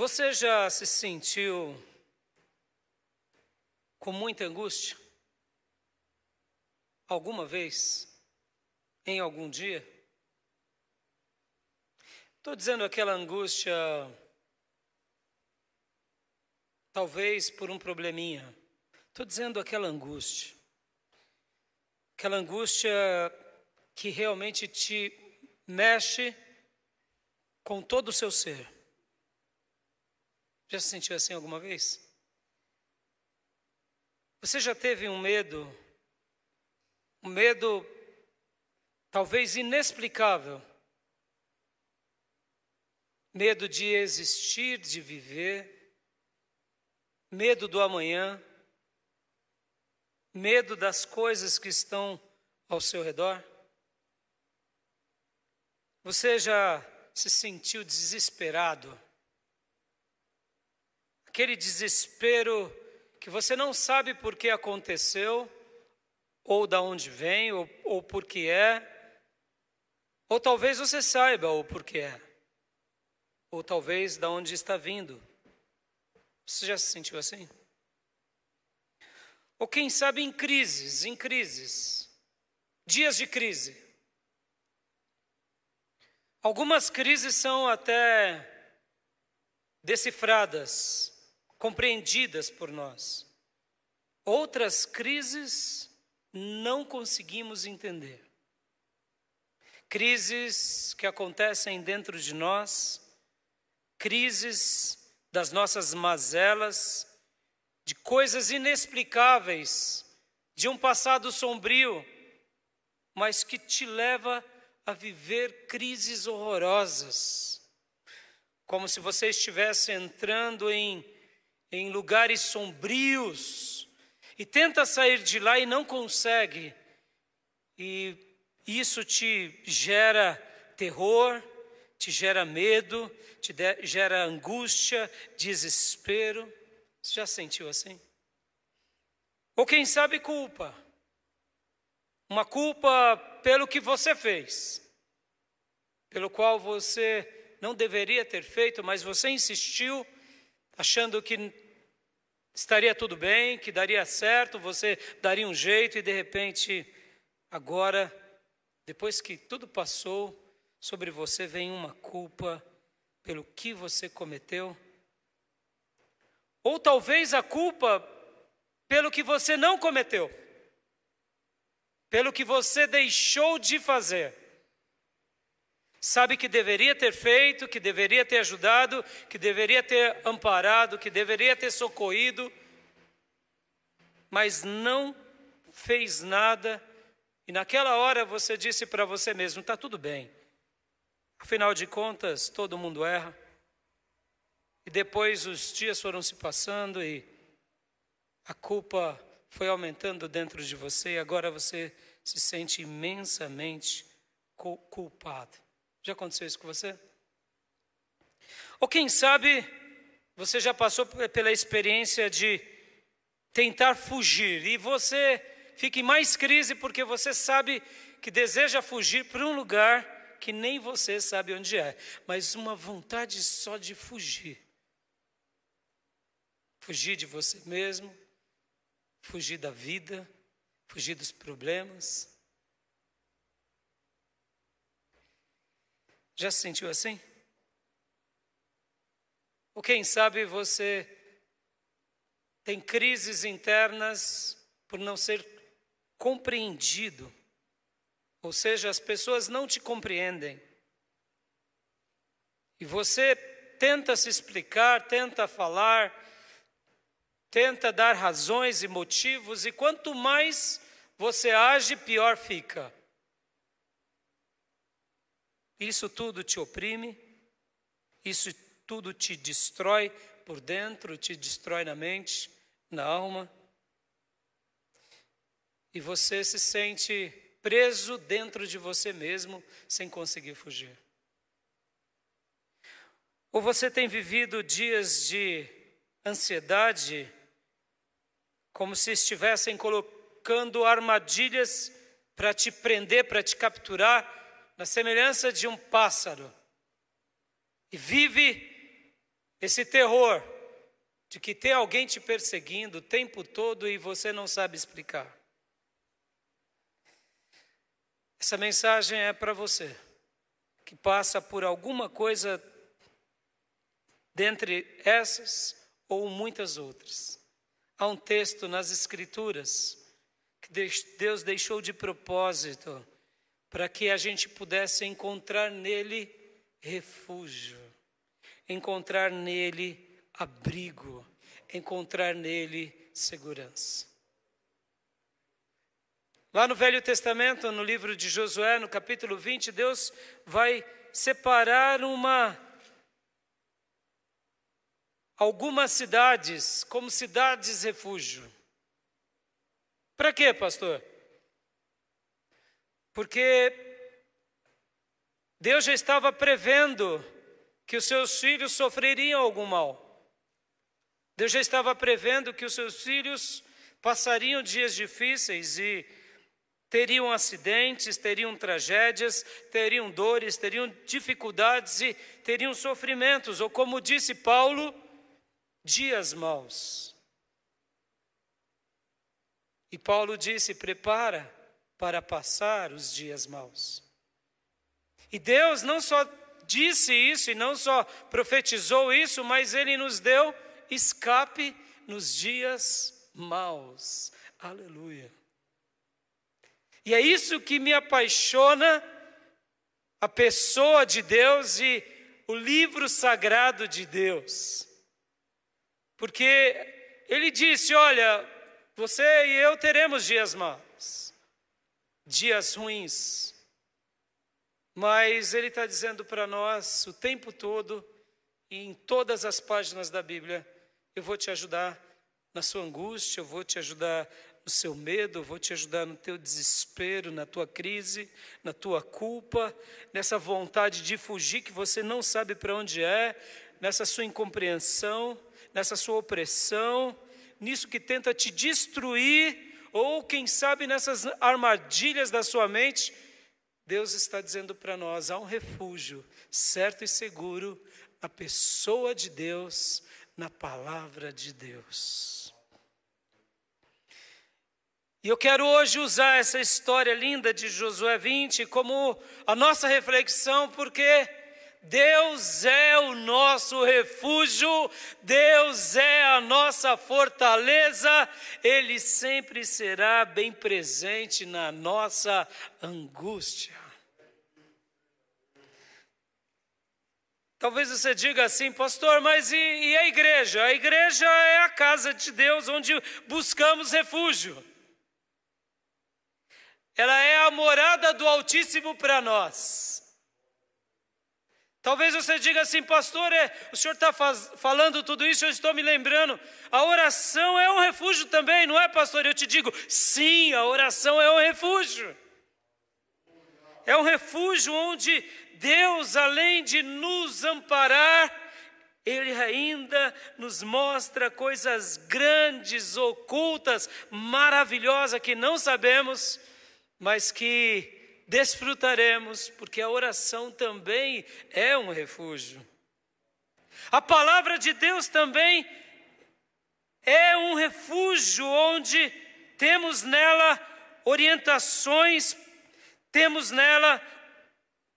Você já se sentiu com muita angústia? Alguma vez? Em algum dia? Estou dizendo aquela angústia, talvez por um probleminha. Estou dizendo aquela angústia. Aquela angústia que realmente te mexe com todo o seu ser. Já se sentiu assim alguma vez? Você já teve um medo, um medo talvez inexplicável, medo de existir, de viver, medo do amanhã, medo das coisas que estão ao seu redor? Você já se sentiu desesperado? Aquele desespero que você não sabe por que aconteceu, ou da onde vem, ou, ou por que é, ou talvez você saiba o porquê é, ou talvez da onde está vindo. Você já se sentiu assim? Ou quem sabe em crises, em crises, dias de crise. Algumas crises são até decifradas compreendidas por nós. Outras crises não conseguimos entender. Crises que acontecem dentro de nós, crises das nossas mazelas, de coisas inexplicáveis, de um passado sombrio, mas que te leva a viver crises horrorosas, como se você estivesse entrando em em lugares sombrios e tenta sair de lá e não consegue. E isso te gera terror, te gera medo, te gera angústia, desespero. Você já sentiu assim? Ou quem sabe culpa. Uma culpa pelo que você fez, pelo qual você não deveria ter feito, mas você insistiu achando que estaria tudo bem, que daria certo, você daria um jeito e de repente, agora, depois que tudo passou, sobre você vem uma culpa pelo que você cometeu. Ou talvez a culpa pelo que você não cometeu, pelo que você deixou de fazer sabe que deveria ter feito, que deveria ter ajudado, que deveria ter amparado, que deveria ter socorrido, mas não fez nada, e naquela hora você disse para você mesmo: está tudo bem. Afinal de contas, todo mundo erra. E depois os dias foram se passando e a culpa foi aumentando dentro de você, e agora você se sente imensamente culpado. Já aconteceu isso com você? Ou quem sabe você já passou pela experiência de tentar fugir e você fica em mais crise porque você sabe que deseja fugir para um lugar que nem você sabe onde é, mas uma vontade só de fugir. Fugir de você mesmo, fugir da vida, fugir dos problemas. Já se sentiu assim? Ou quem sabe você tem crises internas por não ser compreendido, ou seja, as pessoas não te compreendem. E você tenta se explicar, tenta falar, tenta dar razões e motivos, e quanto mais você age, pior fica. Isso tudo te oprime, isso tudo te destrói por dentro, te destrói na mente, na alma. E você se sente preso dentro de você mesmo, sem conseguir fugir. Ou você tem vivido dias de ansiedade, como se estivessem colocando armadilhas para te prender, para te capturar, na semelhança de um pássaro, e vive esse terror de que tem alguém te perseguindo o tempo todo e você não sabe explicar. Essa mensagem é para você que passa por alguma coisa dentre essas ou muitas outras. Há um texto nas Escrituras que Deus deixou de propósito para que a gente pudesse encontrar nele refúgio, encontrar nele abrigo, encontrar nele segurança. Lá no Velho Testamento, no livro de Josué, no capítulo 20, Deus vai separar uma algumas cidades como cidades refúgio. Para quê, pastor? Porque Deus já estava prevendo que os seus filhos sofreriam algum mal. Deus já estava prevendo que os seus filhos passariam dias difíceis e teriam acidentes, teriam tragédias, teriam dores, teriam dificuldades e teriam sofrimentos, ou como disse Paulo, dias maus. E Paulo disse: prepara para passar os dias maus. E Deus não só disse isso e não só profetizou isso, mas Ele nos deu escape nos dias maus. Aleluia. E é isso que me apaixona a pessoa de Deus e o livro sagrado de Deus. Porque ele disse: Olha, você e eu teremos dias maus, dias ruins. Mas ele está dizendo para nós o tempo todo, e em todas as páginas da Bíblia, eu vou te ajudar na sua angústia, eu vou te ajudar no seu medo, eu vou te ajudar no teu desespero, na tua crise, na tua culpa, nessa vontade de fugir que você não sabe para onde é, nessa sua incompreensão, nessa sua opressão, nisso que tenta te destruir, ou quem sabe nessas armadilhas da sua mente. Deus está dizendo para nós: há um refúgio certo e seguro na pessoa de Deus, na palavra de Deus. E eu quero hoje usar essa história linda de Josué 20 como a nossa reflexão, porque Deus é o nosso refúgio, Deus é a nossa fortaleza, Ele sempre será bem presente na nossa angústia. Talvez você diga assim, pastor, mas e, e, a igreja? A igreja é a casa de Deus onde buscamos refúgio. Ela é a morada do Altíssimo para nós. Talvez você diga assim, pastor, é, o senhor está falando tudo isso, eu estou me lembrando. A oração é um refúgio também, não é, pastor? Eu te digo, sim, a oração é um refúgio. É um refúgio onde Deus, além de nos amparar, Ele ainda nos mostra coisas grandes, ocultas, maravilhosas que não sabemos, mas que desfrutaremos, porque a oração também é um refúgio. A palavra de Deus também é um refúgio onde temos nela orientações, temos nela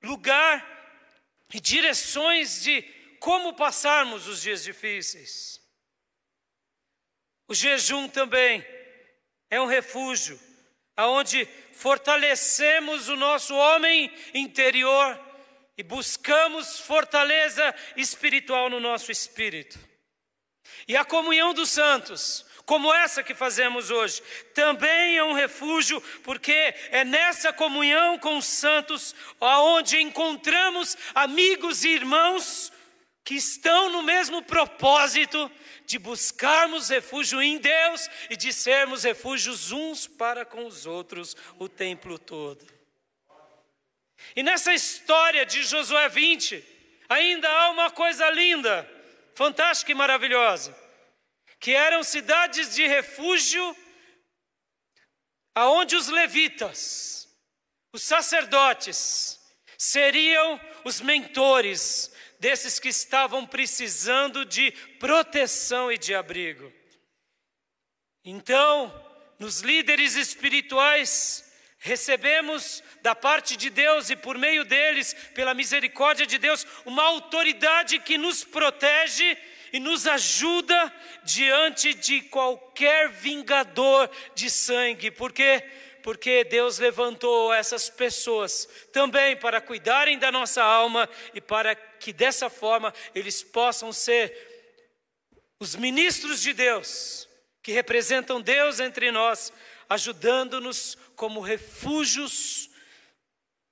lugar e direções de como passarmos os dias difíceis. O jejum também é um refúgio, aonde fortalecemos o nosso homem interior e buscamos fortaleza espiritual no nosso espírito. E a comunhão dos santos, como essa que fazemos hoje, também é um refúgio, porque é nessa comunhão com os santos aonde encontramos amigos e irmãos que estão no mesmo propósito de buscarmos refúgio em Deus e de sermos refúgios uns para com os outros o tempo todo. E nessa história de Josué 20, ainda há uma coisa linda, fantástica e maravilhosa que eram cidades de refúgio, aonde os levitas, os sacerdotes, seriam os mentores desses que estavam precisando de proteção e de abrigo. Então, nos líderes espirituais, recebemos da parte de Deus e por meio deles, pela misericórdia de Deus, uma autoridade que nos protege e nos ajuda diante de qualquer vingador de sangue, porque porque Deus levantou essas pessoas também para cuidarem da nossa alma e para que dessa forma eles possam ser os ministros de Deus, que representam Deus entre nós, ajudando-nos como refúgios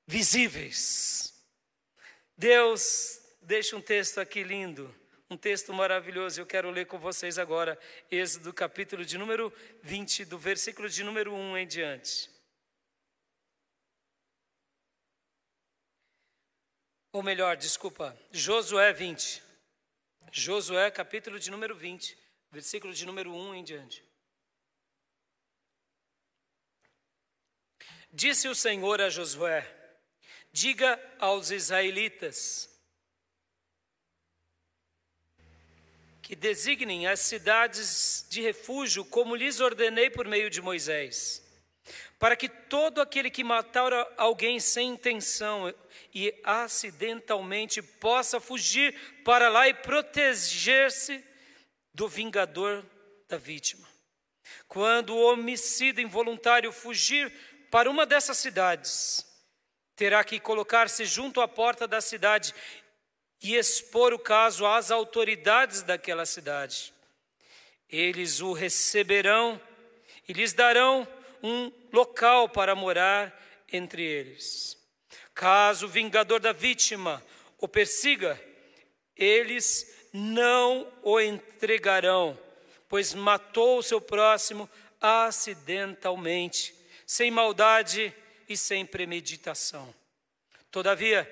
visíveis. Deus deixa um texto aqui lindo, um texto maravilhoso. Eu quero ler com vocês agora, Êxodo capítulo de número 20, do versículo de número 1 em diante. Ou melhor, desculpa, Josué 20. Josué capítulo de número 20, versículo de número 1 em diante. Disse o Senhor a Josué: Diga aos israelitas que designem as cidades de refúgio, como lhes ordenei por meio de Moisés, para que todo aquele que matar alguém sem intenção e acidentalmente possa fugir para lá e proteger-se do vingador da vítima. Quando o homicida involuntário fugir para uma dessas cidades, terá que colocar-se junto à porta da cidade e expor o caso às autoridades daquela cidade. Eles o receberão e lhes darão um local para morar entre eles. Caso o vingador da vítima o persiga, eles não o entregarão, pois matou o seu próximo acidentalmente sem maldade e sem premeditação. Todavia,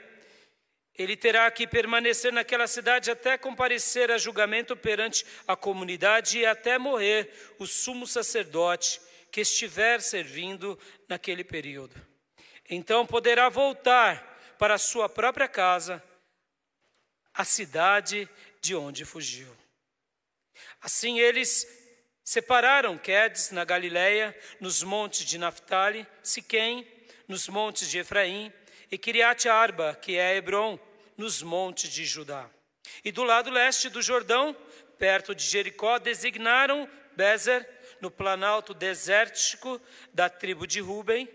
ele terá que permanecer naquela cidade até comparecer a julgamento perante a comunidade e até morrer o sumo sacerdote que estiver servindo naquele período. Então poderá voltar para a sua própria casa, a cidade de onde fugiu. Assim eles Separaram Quedes na Galiléia, nos montes de Naphtali, Siquém, nos montes de Efraim, e Kiriat Arba, que é Hebron, nos montes de Judá. E do lado leste do Jordão, perto de Jericó, designaram Bezer, no planalto desértico da tribo de Ruben,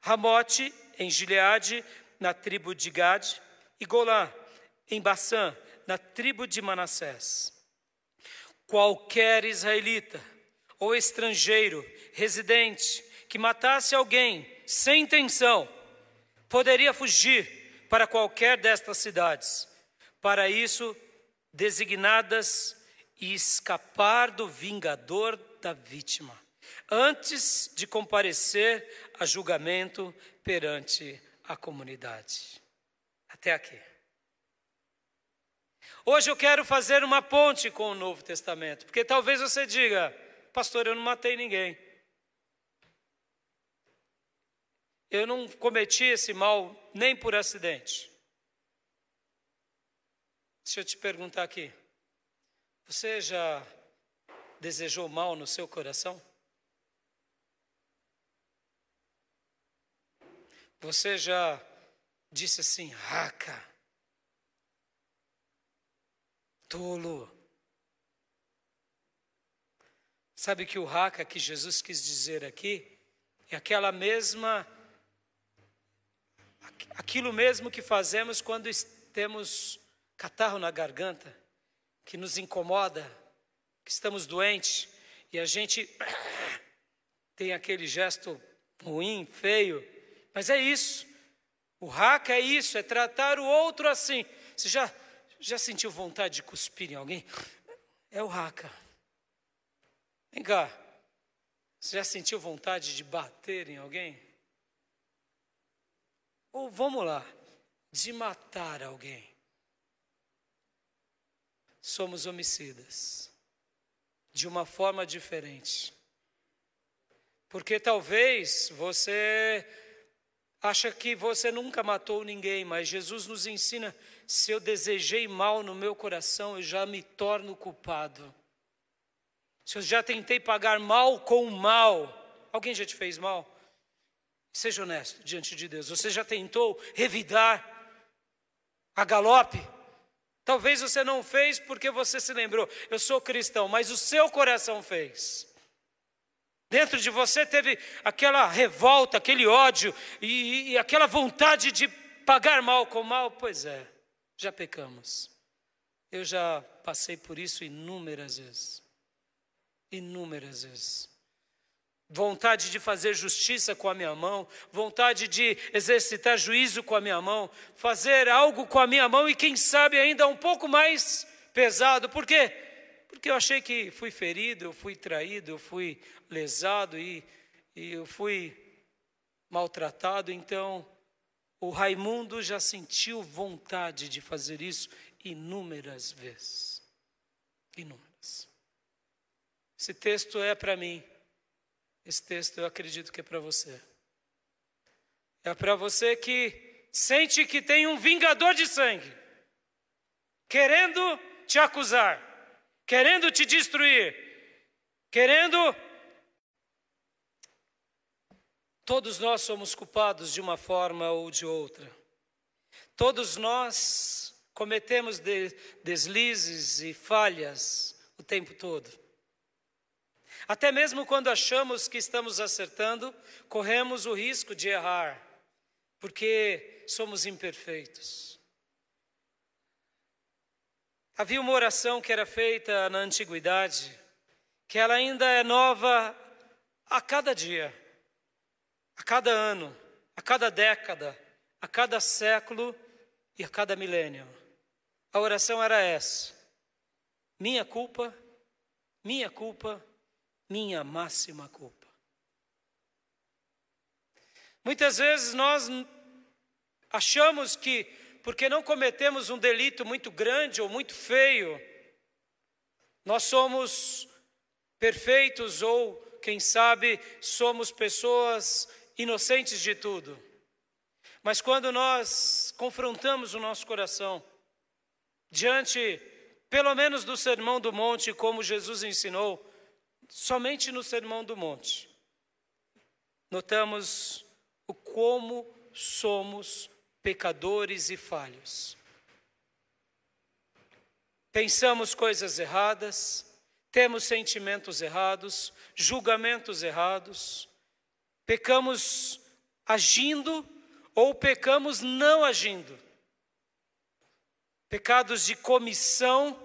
Ramote, em Gileade, na tribo de Gad, e Golá, em Bassã, na tribo de Manassés. Qualquer israelita ou estrangeiro, residente, que matasse alguém sem intenção, poderia fugir para qualquer destas cidades. Para isso, designadas e escapar do vingador da vítima, antes de comparecer a julgamento perante a comunidade. Até aqui. Hoje eu quero fazer uma ponte com o Novo Testamento, porque talvez você diga, pastor, eu não matei ninguém. Eu não cometi esse mal nem por acidente. Deixa eu te perguntar aqui. Você já desejou mal no seu coração? Você já disse assim, raca, tolo, Sabe que o raca que Jesus quis dizer aqui é aquela mesma aquilo mesmo que fazemos quando temos catarro na garganta, que nos incomoda, que estamos doentes e a gente tem aquele gesto ruim, feio, mas é isso. O raca é isso, é tratar o outro assim. Você já já sentiu vontade de cuspir em alguém? É o raca. Vem cá, você já sentiu vontade de bater em alguém? Ou vamos lá, de matar alguém? Somos homicidas, de uma forma diferente. Porque talvez você acha que você nunca matou ninguém, mas Jesus nos ensina se eu desejei mal no meu coração, eu já me torno culpado. Se eu já tentei pagar mal com mal, alguém já te fez mal? Seja honesto diante de Deus. Você já tentou revidar a galope? Talvez você não fez porque você se lembrou, eu sou cristão, mas o seu coração fez. Dentro de você teve aquela revolta, aquele ódio e, e aquela vontade de pagar mal com mal. Pois é, já pecamos. Eu já passei por isso inúmeras vezes. Inúmeras vezes vontade de fazer justiça com a minha mão, vontade de exercitar juízo com a minha mão, fazer algo com a minha mão e quem sabe ainda um pouco mais pesado. Por quê? Porque eu achei que fui ferido, eu fui traído, eu fui lesado e, e eu fui maltratado, então o Raimundo já sentiu vontade de fazer isso inúmeras vezes. Inúmeras. Esse texto é para mim esse texto eu acredito que é para você. É para você que sente que tem um vingador de sangue, querendo te acusar, querendo te destruir, querendo. Todos nós somos culpados de uma forma ou de outra. Todos nós cometemos deslizes e falhas o tempo todo. Até mesmo quando achamos que estamos acertando, corremos o risco de errar, porque somos imperfeitos. Havia uma oração que era feita na antiguidade, que ela ainda é nova a cada dia, a cada ano, a cada década, a cada século e a cada milênio. A oração era essa: minha culpa, minha culpa, minha máxima culpa. Muitas vezes nós achamos que, porque não cometemos um delito muito grande ou muito feio, nós somos perfeitos ou, quem sabe, somos pessoas inocentes de tudo. Mas quando nós confrontamos o nosso coração diante, pelo menos do sermão do monte, como Jesus ensinou, somente no Sermão do Monte, notamos o como somos pecadores e falhos. Pensamos coisas erradas, temos sentimentos errados, julgamentos errados, pecamos agindo ou pecamos não agindo. Pecados de comissão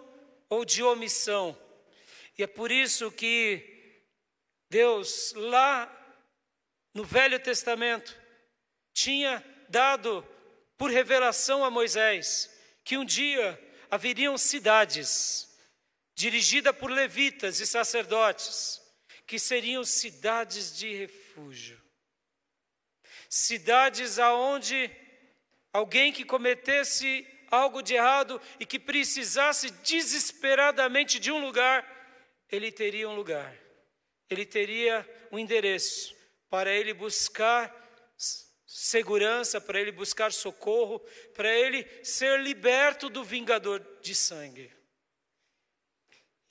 ou de omissão e é por isso que Deus, lá no Velho Testamento, tinha dado por revelação a Moisés que um dia haveriam cidades dirigidas por levitas e sacerdotes, que seriam cidades de refúgio. Cidades aonde alguém que cometesse algo de errado e que precisasse desesperadamente de um lugar, ele teria um lugar, ele teria um endereço para ele buscar segurança, para ele buscar socorro, para ele ser liberto do vingador de sangue.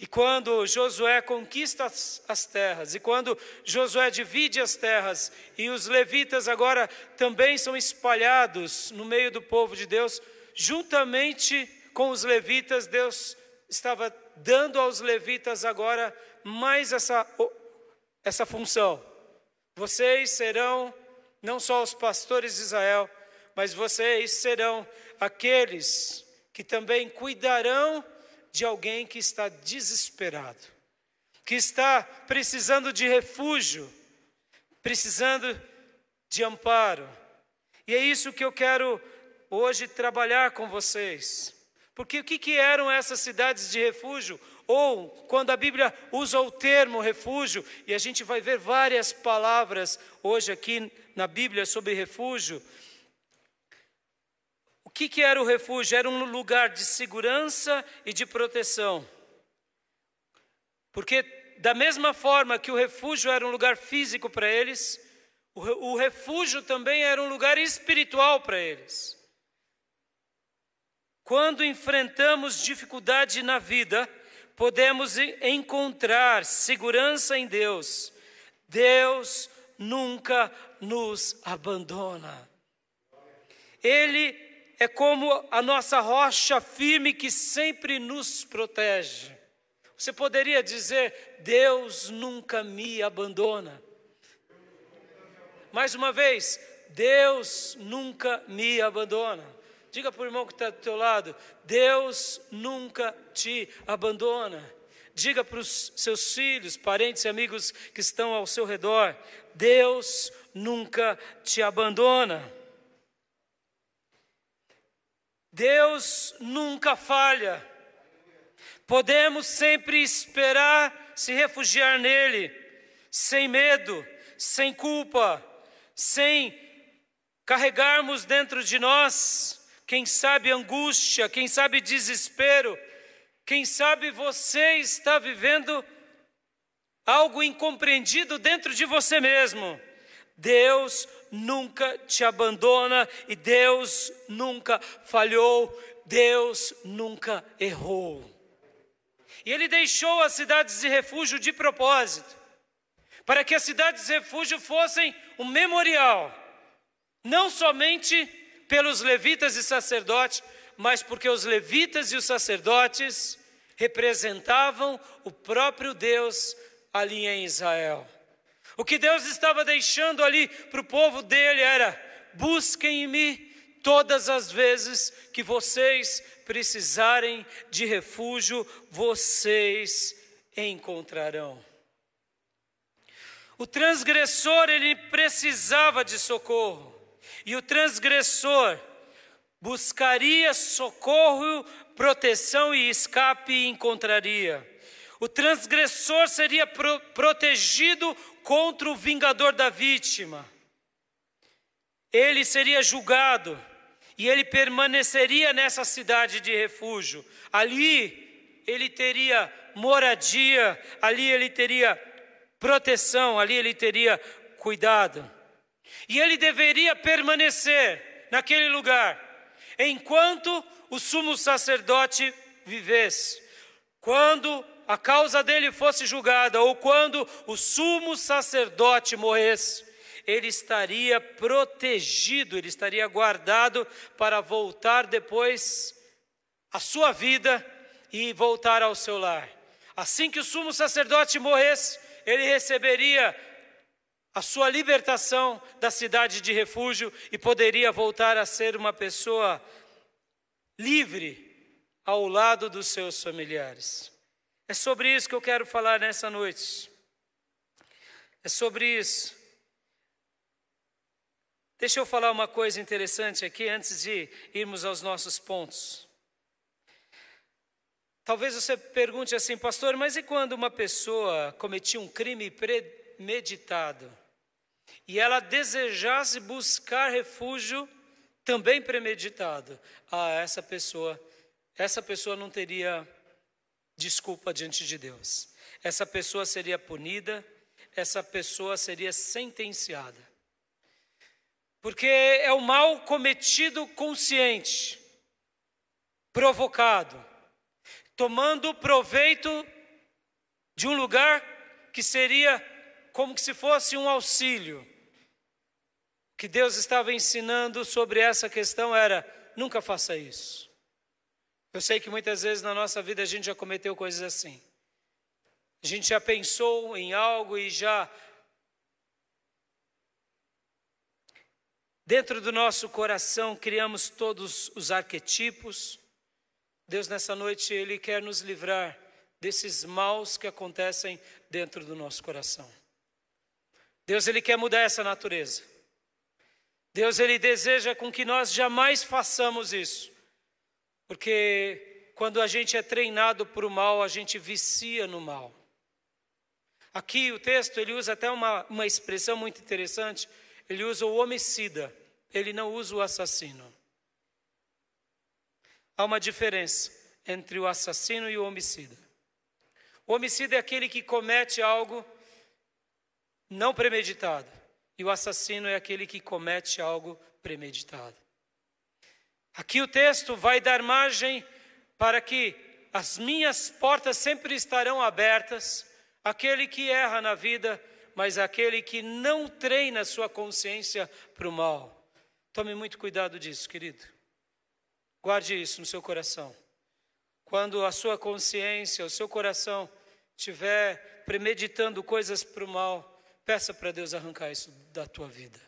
E quando Josué conquista as, terras, e quando Josué divide as terras, e os levitas agora também são espalhados no meio do povo de Deus, juntamente com os levitas, Deus estava dando aos levitas agora mais essa, essa função. Vocês serão não só os pastores de Israel, mas vocês serão aqueles que também cuidarão de alguém que está desesperado, que está precisando de refúgio, precisando de amparo. E é isso que eu quero hoje trabalhar com vocês. Porque o que, que eram essas cidades de refúgio? Ou, quando a Bíblia usa o termo refúgio, e a gente vai ver várias palavras hoje aqui na Bíblia sobre refúgio, o que, que era o refúgio? Era um lugar de segurança e de proteção. Porque, da mesma forma que o refúgio era um lugar físico para eles, o refúgio também era um lugar espiritual para eles. Quando enfrentamos dificuldade na vida, podemos encontrar segurança em Deus. Deus nunca nos abandona. Ele é como a nossa rocha firme que sempre nos protege. Você poderia dizer: Deus nunca me abandona. Mais uma vez, Deus nunca me abandona. Diga para o irmão que está do teu lado: Deus nunca te abandona. Diga para os seus filhos, parentes e amigos que estão ao seu redor: Deus nunca te abandona. Deus nunca falha. Podemos sempre esperar se refugiar nele, sem medo, sem culpa, sem carregarmos dentro de nós quem sabe angústia, quem sabe desespero, quem sabe você está vivendo algo incompreendido dentro de você mesmo. Deus nunca te abandona e Deus nunca falhou, Deus nunca errou. E Ele deixou as cidades de refúgio de propósito, para que as cidades de refúgio fossem um memorial, não somente pelos levitas e sacerdotes, mas porque os levitas e os sacerdotes representavam o próprio Deus ali em Israel. O que Deus estava deixando ali para o povo dele era: busquem-me todas as vezes que vocês precisarem de refúgio, vocês encontrarão. O transgressor, ele precisava de socorro e o transgressor buscaria socorro, proteção e escape e encontraria. O transgressor seria pro protegido contra o vingador da vítima. Ele seria julgado e ele permaneceria nessa cidade de refúgio. Ali ele teria moradia, ali ele teria proteção, ali ele teria cuidado. E ele deveria permanecer naquele lugar enquanto o sumo sacerdote vivesse. Quando a causa dele fosse julgada ou quando o sumo sacerdote morresse, ele estaria protegido, ele estaria guardado para voltar depois à sua vida e voltar ao seu lar. Assim que o sumo sacerdote morresse, ele receberia a sua libertação da cidade de refúgio e poderia voltar a ser uma pessoa livre ao lado dos seus familiares. É sobre isso que eu quero falar nessa noite. É sobre isso. Deixa eu falar uma coisa interessante aqui antes de irmos aos nossos pontos. Talvez você pergunte assim, pastor, mas e quando uma pessoa cometia um crime premeditado? e ela desejasse buscar refúgio também premeditado, ah, essa pessoa, essa pessoa não teria desculpa diante de Deus. Essa pessoa seria punida, essa pessoa seria sentenciada. Porque é o mal cometido consciente, provocado, tomando proveito de um lugar que seria como que se fosse um auxílio. O que Deus estava ensinando sobre essa questão era: nunca faça isso. Eu sei que muitas vezes na nossa vida a gente já cometeu coisas assim. A gente já pensou em algo e já. Dentro do nosso coração criamos todos os arquetipos. Deus, nessa noite, Ele quer nos livrar desses maus que acontecem dentro do nosso coração. Deus ele quer mudar essa natureza. Deus ele deseja com que nós jamais façamos isso. Porque quando a gente é treinado para o mal, a gente vicia no mal. Aqui o texto ele usa até uma, uma expressão muito interessante. Ele usa o homicida, ele não usa o assassino. Há uma diferença entre o assassino e o homicida. O homicida é aquele que comete algo não premeditado. E o assassino é aquele que comete algo premeditado. Aqui o texto vai dar margem para que as minhas portas sempre estarão abertas. Aquele que erra na vida, mas aquele que não treina sua consciência para o mal. Tome muito cuidado disso, querido. Guarde isso no seu coração. Quando a sua consciência, o seu coração estiver premeditando coisas para o mal, peça para Deus arrancar isso da tua vida.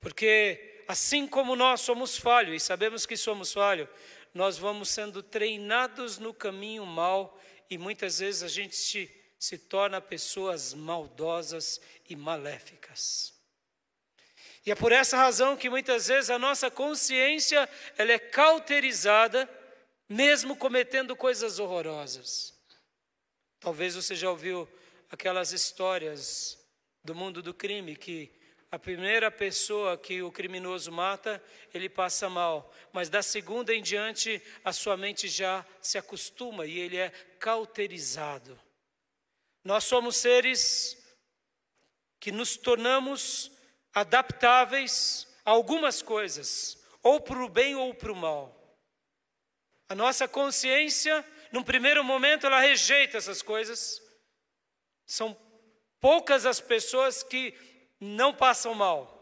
Porque Assim como nós somos falhos e sabemos que somos falhos, nós vamos sendo treinados no caminho mal e muitas vezes a gente se, se torna pessoas maldosas e maléficas. E é por essa razão que muitas vezes a nossa consciência ela é cauterizada, mesmo cometendo coisas horrorosas. Talvez você já ouviu aquelas histórias do mundo do crime que a primeira pessoa que o criminoso mata, ele passa mal, mas da segunda em diante, a sua mente já se acostuma e ele é cauterizado. Nós somos seres que nos tornamos adaptáveis a algumas coisas, ou para o bem ou para o mal. A nossa consciência, num primeiro momento, ela rejeita essas coisas. São poucas as pessoas que não passam mal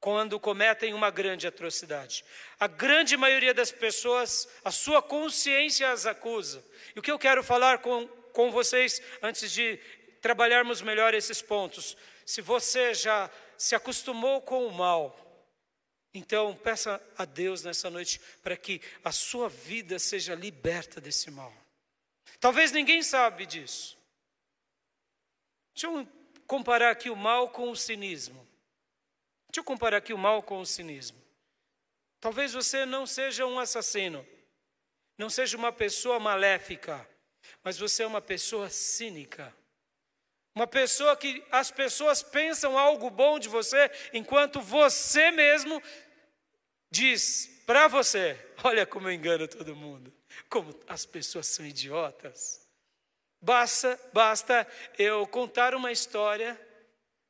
quando cometem uma grande atrocidade. A grande maioria das pessoas, a sua consciência as acusa. E o que eu quero falar com, com vocês, antes de trabalharmos melhor esses pontos, se você já se acostumou com o mal, então peça a Deus nessa noite para que a sua vida seja liberta desse mal. Talvez ninguém sabe disso. Deixa eu comparar aqui o mal com o cinismo. Deixa eu comparar aqui o mal com o cinismo. Talvez você não seja um assassino, não seja uma pessoa maléfica, mas você é uma pessoa cínica. Uma pessoa que as pessoas pensam algo bom de você, enquanto você mesmo diz para você: Olha como eu engano todo mundo, como as pessoas são idiotas. Basta, basta eu contar uma história,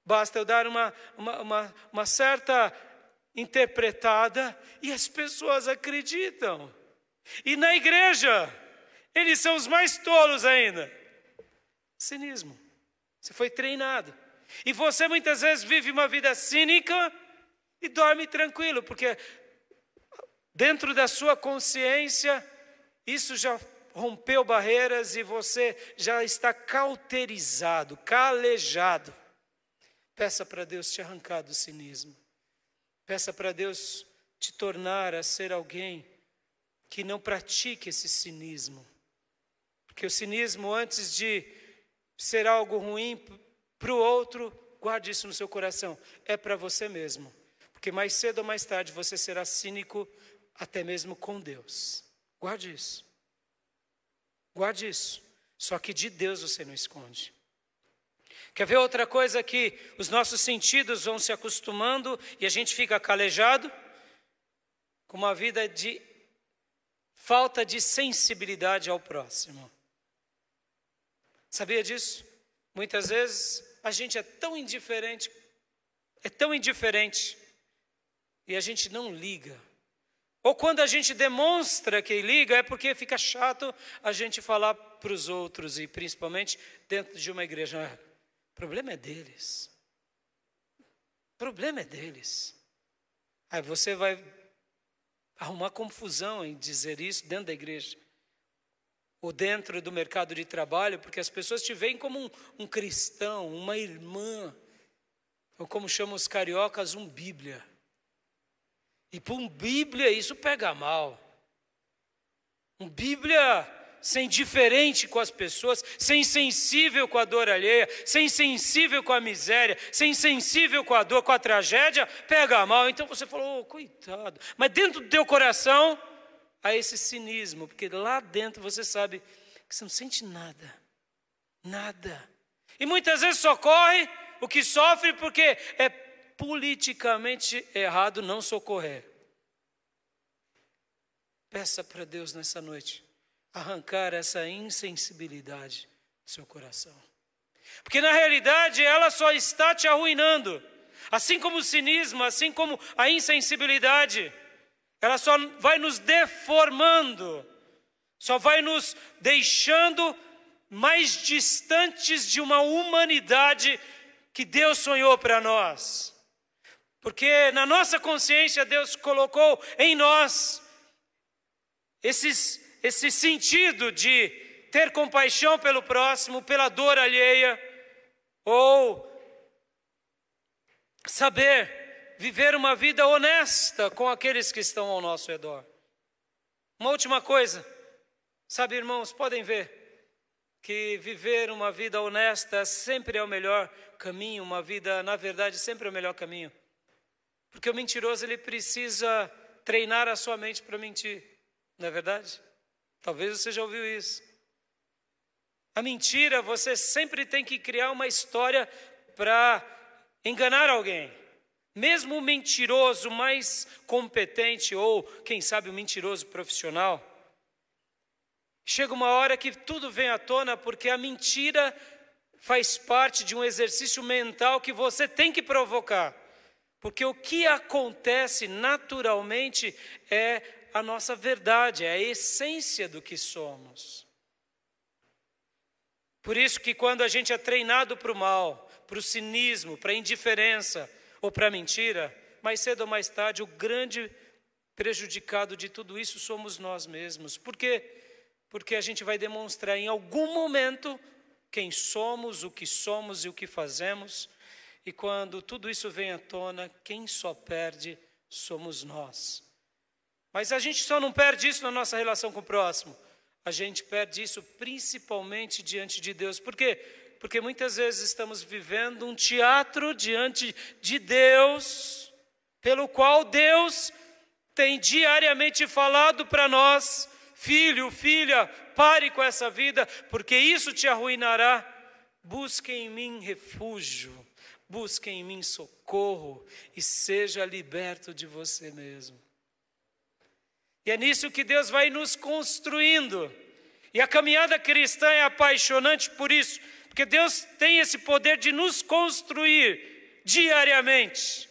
basta eu dar uma, uma, uma, uma certa interpretada e as pessoas acreditam. E na igreja, eles são os mais tolos ainda. Cinismo. Você foi treinado. E você muitas vezes vive uma vida cínica e dorme tranquilo, porque dentro da sua consciência, isso já rompeu barreiras e você já está cauterizado, calejado. Peça para Deus te arrancar do cinismo. Peça para Deus te tornar a ser alguém que não pratique esse cinismo. Porque o cinismo, antes de ser algo ruim para o outro, guarde isso no seu coração, é para você mesmo. Porque mais cedo ou mais tarde você será cínico até mesmo com Deus. Guarde isso. Guarde isso. Só que de Deus você não esconde. Quer ver outra coisa que os nossos sentidos vão se acostumando e a gente fica calejado? Com uma vida de falta de sensibilidade ao próximo. Sabia disso? Muitas vezes a gente é tão indiferente, é tão indiferente, e a gente não liga ou quando a gente demonstra que liga, é porque fica chato a gente falar para os outros, e principalmente dentro de uma igreja. Ah, o problema é deles. O problema é deles. Aí você vai arrumar confusão em dizer isso dentro da igreja. Ou dentro do mercado de trabalho, porque as pessoas te veem como um, um cristão, uma irmã, ou como chamam os cariocas, um Bíblia. E para um Bíblia isso pega mal. Um Bíblia sem diferente com as pessoas, sem sensível com a dor alheia, sem sensível com a miséria, sem sensível com a dor, com a tragédia, pega mal. Então você falou, oh, coitado. Mas dentro do teu coração há esse cinismo, porque lá dentro você sabe que você não sente nada. Nada. E muitas vezes socorre o que sofre porque é politicamente errado não socorrer. Peça para Deus nessa noite arrancar essa insensibilidade do seu coração. Porque na realidade ela só está te arruinando. Assim como o cinismo, assim como a insensibilidade, ela só vai nos deformando, só vai nos deixando mais distantes de uma humanidade que Deus sonhou para nós. Porque na nossa consciência Deus colocou em nós esses, esse sentido de ter compaixão pelo próximo, pela dor alheia, ou saber viver uma vida honesta com aqueles que estão ao nosso redor. Uma última coisa, sabe, irmãos, podem ver que viver uma vida honesta sempre é o melhor caminho, uma vida, na verdade, sempre é o melhor caminho. Porque o mentiroso ele precisa treinar a sua mente para mentir, não é verdade? Talvez você já ouviu isso. A mentira, você sempre tem que criar uma história para enganar alguém. Mesmo o mentiroso mais competente, ou quem sabe o mentiroso profissional, chega uma hora que tudo vem à tona porque a mentira faz parte de um exercício mental que você tem que provocar. Porque o que acontece naturalmente é a nossa verdade, é a essência do que somos. Por isso que quando a gente é treinado para o mal, para o cinismo, para a indiferença ou para a mentira, mais cedo ou mais tarde, o grande prejudicado de tudo isso somos nós mesmos. Por quê? Porque a gente vai demonstrar em algum momento quem somos, o que somos e o que fazemos, e quando tudo isso vem à tona, quem só perde somos nós. Mas a gente só não perde isso na nossa relação com o próximo. A gente perde isso principalmente diante de Deus. Por quê? Porque muitas vezes estamos vivendo um teatro diante de Deus, pelo qual Deus tem diariamente falado para nós: filho, filha, pare com essa vida, porque isso te arruinará. Busque em mim refúgio busque em mim socorro e seja liberto de você mesmo. E é nisso que Deus vai nos construindo. E a caminhada cristã é apaixonante por isso, porque Deus tem esse poder de nos construir diariamente.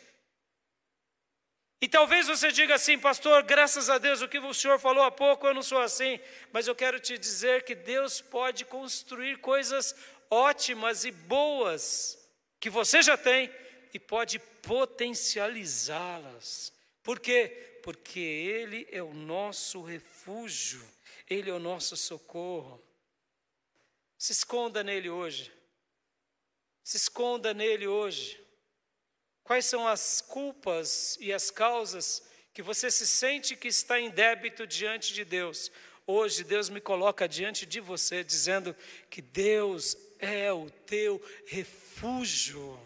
E talvez você diga assim, pastor, graças a Deus, o que o senhor falou há pouco, eu não sou assim, mas eu quero te dizer que Deus pode construir coisas ótimas e boas que você já tem e pode potencializá-las. Por quê? Porque Ele é o nosso refúgio, Ele é o nosso socorro. Se esconda nele hoje. Se esconda nele hoje. Quais são as culpas e as causas que você se sente que está em débito diante de Deus? Hoje Deus me coloca diante de você dizendo que Deus é o teu refúgio,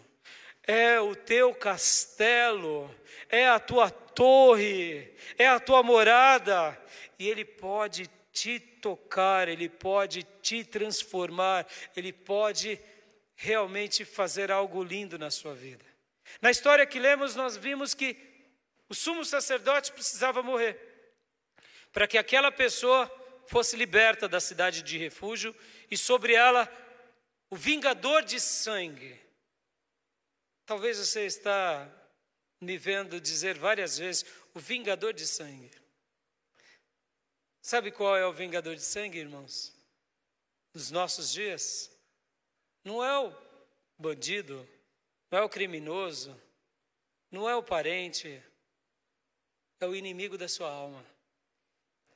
é o teu castelo, é a tua torre, é a tua morada, e Ele pode te tocar, Ele pode te transformar, Ele pode realmente fazer algo lindo na sua vida. Na história que lemos, nós vimos que o sumo sacerdote precisava morrer para que aquela pessoa fosse liberta da cidade de refúgio e sobre ela o vingador de sangue. Talvez você está me vendo dizer várias vezes o vingador de sangue. Sabe qual é o vingador de sangue, irmãos? Nos nossos dias, não é o bandido, não é o criminoso, não é o parente, é o inimigo da sua alma.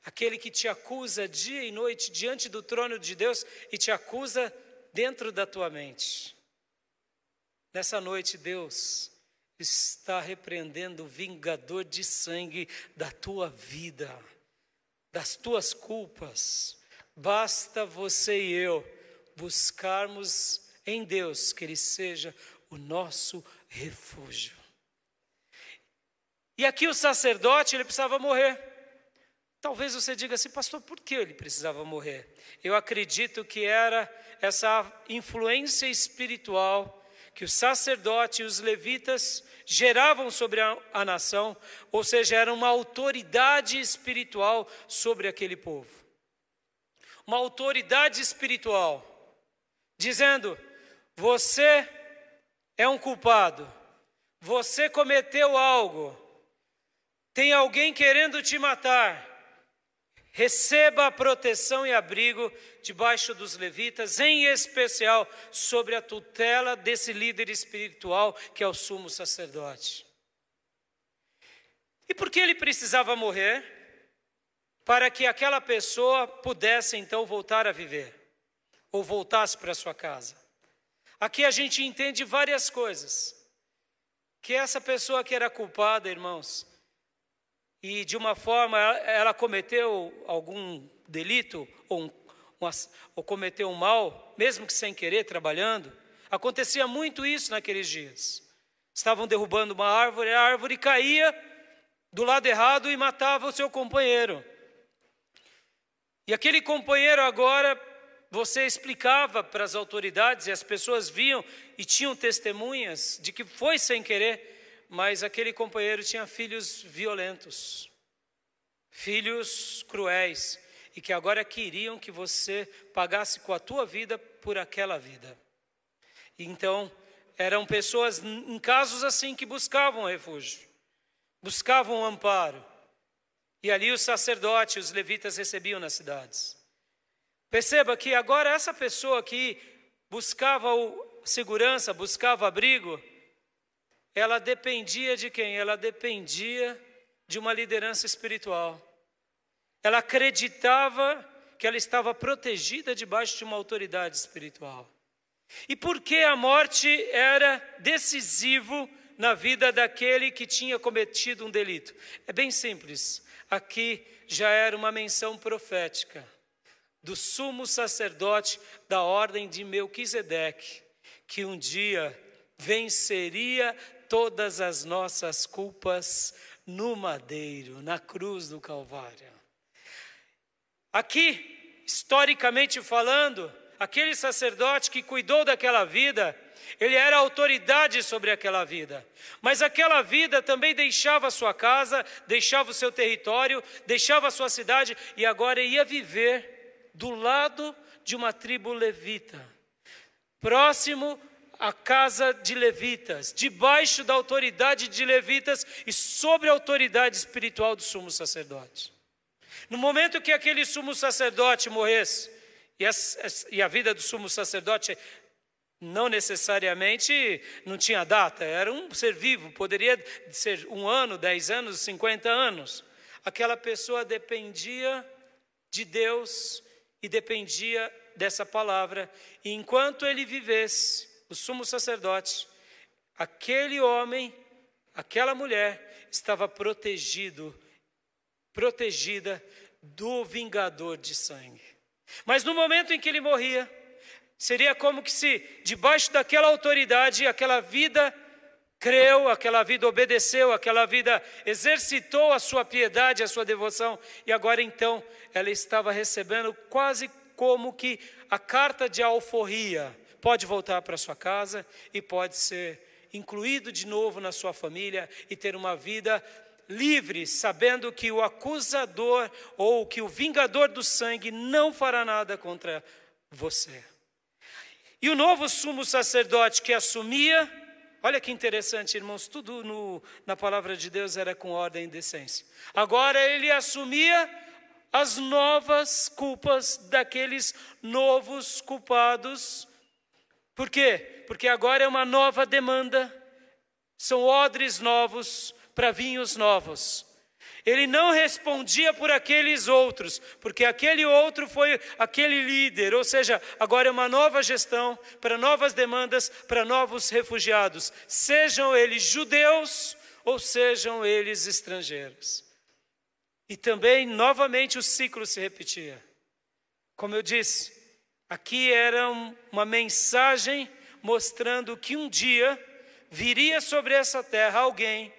Aquele que te acusa dia e noite diante do trono de Deus e te acusa dentro da tua mente. Nessa noite, Deus está repreendendo o vingador de sangue da tua vida, das tuas culpas. Basta você e eu buscarmos em Deus que Ele seja o nosso refúgio. E aqui o sacerdote, ele precisava morrer. Talvez você diga assim, pastor, por que ele precisava morrer? Eu acredito que era essa influência espiritual que o sacerdote e os levitas geravam sobre a, a, nação, ou seja, era uma autoridade espiritual sobre aquele povo. Uma autoridade espiritual, dizendo: você é um culpado, você cometeu algo, tem alguém querendo te matar, receba a proteção e abrigo debaixo dos levitas, em especial sobre a tutela desse líder espiritual que é o sumo sacerdote. E por que ele precisava morrer? Para que aquela pessoa pudesse então voltar a viver, ou voltasse para sua casa. Aqui a gente entende várias coisas. Que essa pessoa que era culpada, irmãos, e de uma forma ela cometeu algum delito ou, um, ou cometeu um mal, mesmo que sem querer, trabalhando. Acontecia muito isso naqueles dias. Estavam derrubando uma árvore, a árvore caía do lado errado e matava o seu companheiro. E aquele companheiro agora, você explicava para as autoridades e as pessoas viam e tinham testemunhas de que foi sem querer mas aquele companheiro tinha filhos violentos, filhos cruéis, e que agora queriam que você pagasse com a tua vida por aquela vida. Então, eram pessoas em casos assim que buscavam refúgio, buscavam amparo. E ali os sacerdotes, os levitas recebiam nas cidades. Perceba que agora essa pessoa que buscava segurança, buscava abrigo, ela dependia de quem? Ela dependia de uma liderança espiritual. Ela acreditava que ela estava protegida debaixo de uma autoridade espiritual. E por que a morte era decisivo na vida daquele que tinha cometido um delito? É bem simples. Aqui já era uma menção profética do sumo sacerdote da ordem de Melquisedeque, que um dia venceria todas as nossas culpas no madeiro, na cruz do Calvário. Aqui, historicamente falando, aquele sacerdote que cuidou daquela vida, ele era autoridade sobre aquela vida. Mas aquela vida também deixava sua casa, deixava o seu território, deixava a sua cidade e agora ia viver do lado de uma tribo levita, próximo a casa de levitas, debaixo da autoridade de levitas e sobre a autoridade espiritual do sumo sacerdote. No momento que aquele sumo sacerdote morresse, e a, e a vida do sumo sacerdote não necessariamente não tinha data, era um ser vivo, poderia ser um ano, dez anos, cinquenta anos. Aquela pessoa dependia de Deus e dependia dessa palavra, e enquanto ele vivesse, o sumo sacerdote, aquele homem, aquela mulher estava protegido, protegida do vingador de sangue. Mas no momento em que ele morria, seria como que se debaixo daquela autoridade, aquela vida creu, aquela vida obedeceu, aquela vida exercitou a sua piedade, a sua devoção, e agora então ela estava recebendo quase como que a carta de alforria pode voltar para sua casa e pode ser incluído de novo na sua família e ter uma vida livre, sabendo que o acusador ou que o vingador do sangue não fará nada contra você. E o novo sumo sacerdote que assumia, olha que interessante, irmãos, tudo no, na palavra de Deus era com ordem e decência. Agora ele assumia as novas culpas daqueles novos culpados por quê? Porque agora é uma nova demanda, são odres novos para vinhos novos. Ele não respondia por aqueles outros, porque aquele outro foi aquele líder, ou seja, agora é uma nova gestão para novas demandas, para novos refugiados, sejam eles judeus ou sejam eles estrangeiros. E também, novamente, o ciclo se repetia. Como eu disse, Aqui era uma mensagem mostrando que um dia viria sobre essa terra alguém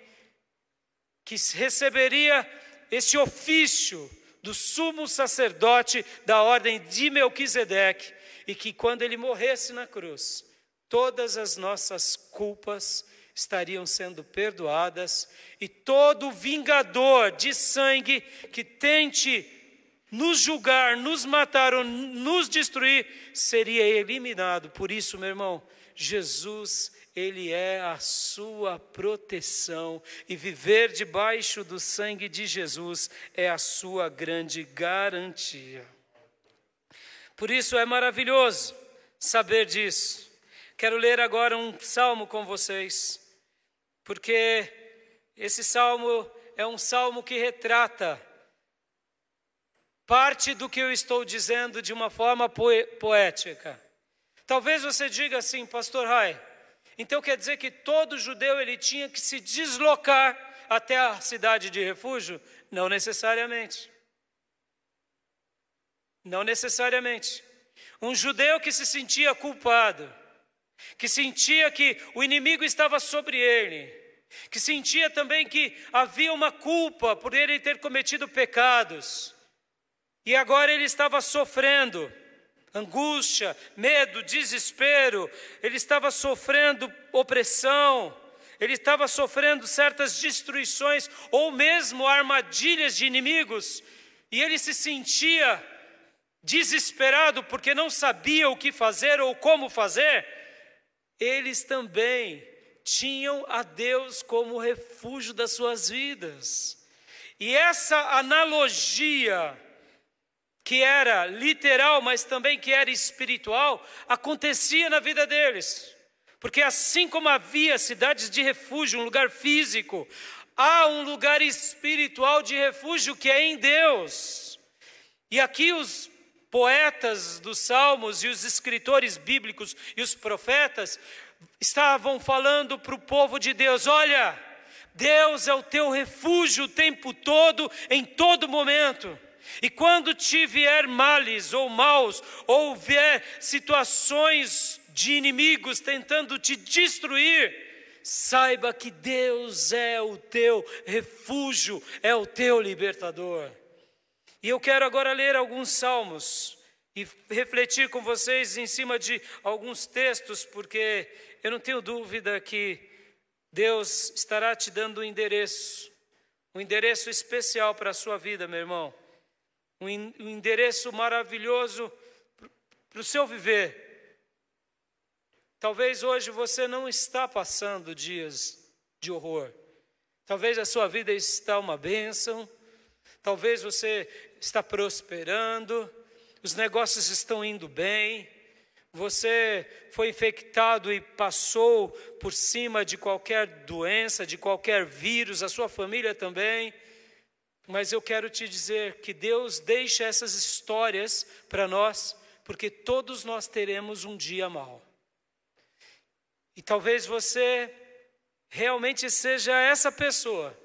que receberia esse ofício do sumo sacerdote da ordem de Melquisedeque e que quando ele morresse na cruz, todas as nossas culpas estariam sendo perdoadas e todo vingador de sangue que tente nos julgar, nos matar ou nos destruir, seria eliminado. Por isso, meu irmão, Jesus, Ele é a sua proteção, e viver debaixo do sangue de Jesus é a sua grande garantia. Por isso é maravilhoso saber disso. Quero ler agora um salmo com vocês, porque esse salmo é um salmo que retrata parte do que eu estou dizendo de uma forma poética. Talvez você diga assim, pastor Rai, então quer dizer que todo judeu ele tinha que se deslocar até a cidade de refúgio? Não necessariamente. Não necessariamente. Um judeu que se sentia culpado, que sentia que o inimigo estava sobre ele, que sentia também que havia uma culpa por ele ter cometido pecados, e agora ele estava sofrendo angústia, medo, desespero, ele estava sofrendo opressão, ele estava sofrendo certas destruições ou mesmo armadilhas de inimigos, e ele se sentia desesperado porque não sabia o que fazer ou como fazer. Eles também tinham a Deus como refúgio das suas vidas. E essa analogia, que era literal, mas também que era espiritual, acontecia na vida deles. Porque assim como havia cidades de refúgio, um lugar físico, há um lugar espiritual de refúgio que é em Deus. E aqui os poetas dos salmos e os escritores bíblicos e os profetas estavam falando para o povo de Deus: olha, Deus é o teu refúgio o tempo todo, em todo momento. E quando te vier males ou maus, ou vier situações de inimigos tentando te destruir, saiba que Deus é o teu refúgio, é o teu libertador. E eu quero agora ler alguns salmos e refletir com vocês em cima de alguns textos, porque eu não tenho dúvida que Deus estará te dando um endereço, um endereço especial para a sua vida, meu irmão um endereço maravilhoso para o seu viver. Talvez hoje você não está passando dias de horror. Talvez a sua vida está uma bênção. Talvez você está prosperando. Os negócios estão indo bem. Você foi infectado e passou por cima de qualquer doença, de qualquer vírus, a sua família também. Mas eu quero te dizer que Deus deixa essas histórias para nós, porque todos nós teremos um dia mau. E talvez você realmente seja essa pessoa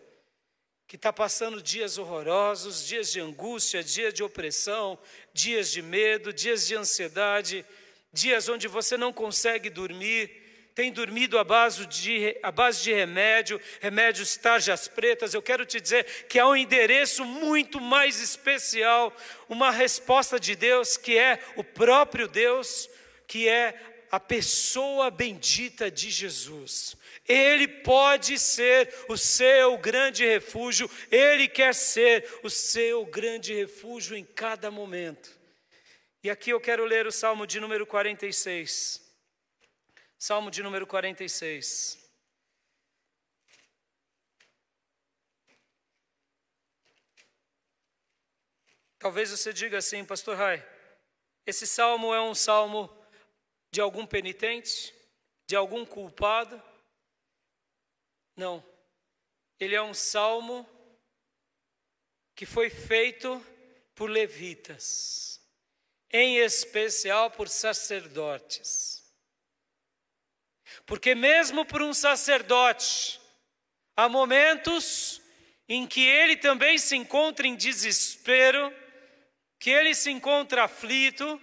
que está passando dias horrorosos, dias de angústia, dias de opressão, dias de medo, dias de ansiedade, dias onde você não consegue dormir tem dormido à base de, à base de remédio, remédios tarjas pretas, eu quero te dizer que há um endereço muito mais especial, uma resposta de Deus que é o próprio Deus, que é a pessoa bendita de Jesus. Ele pode ser o seu grande refúgio, ele quer ser o seu grande refúgio em cada momento. E aqui eu quero ler o Salmo de número 46. Salmo de número 46. Talvez você diga assim, Pastor Rai, esse salmo é um salmo de algum penitente, de algum culpado? Não. Ele é um salmo que foi feito por levitas, em especial por sacerdotes. Porque, mesmo por um sacerdote, há momentos em que ele também se encontra em desespero, que ele se encontra aflito,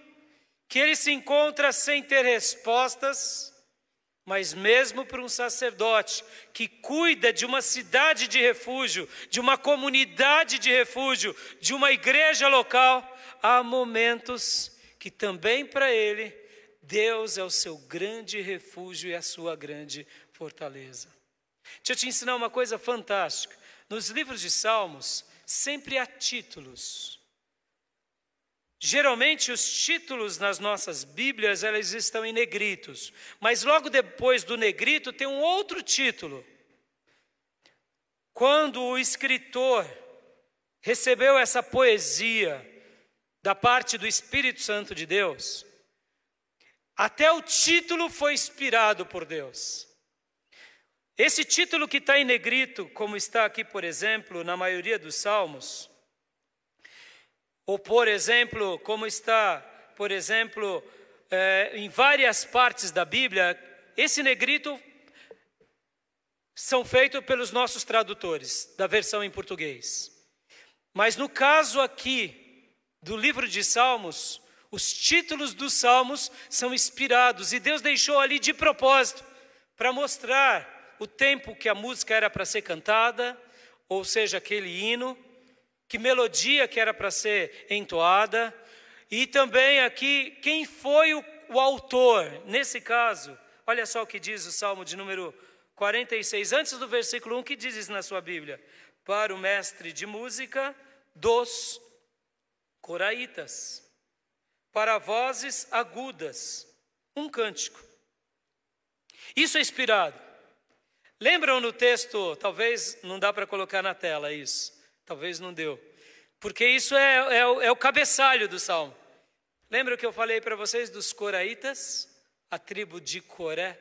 que ele se encontra sem ter respostas. Mas, mesmo para um sacerdote que cuida de uma cidade de refúgio, de uma comunidade de refúgio, de uma igreja local, há momentos que também para ele Deus é o seu grande refúgio e a sua grande fortaleza. Deixa eu te ensinar uma coisa fantástica. Nos livros de Salmos, sempre há títulos. Geralmente os títulos nas nossas Bíblias, elas estão em negritos, mas logo depois do negrito tem um outro título. Quando o escritor recebeu essa poesia da parte do Espírito Santo de Deus, até o título foi inspirado por Deus. Esse título que está em negrito, como está aqui, por exemplo, na maioria dos salmos, ou por exemplo, como está, por exemplo, é, em várias partes da Bíblia, esse negrito são feitos pelos nossos tradutores da versão em português. Mas no caso aqui do livro de Salmos, os títulos dos salmos são inspirados e Deus deixou ali de propósito para mostrar o tempo que a música era para ser cantada, ou seja, aquele hino, que melodia que era para ser entoada, e também aqui quem foi o, o autor. Nesse caso, olha só o que diz o Salmo de número 46, antes do versículo 1, o que diz isso na sua Bíblia? Para o mestre de música dos coraitas para vozes agudas, um cântico. Isso é inspirado. Lembram no texto, talvez não dá para colocar na tela isso, talvez não deu, porque isso é, é, é o cabeçalho do salmo. Lembra que eu falei para vocês dos coraitas, a tribo de Coré,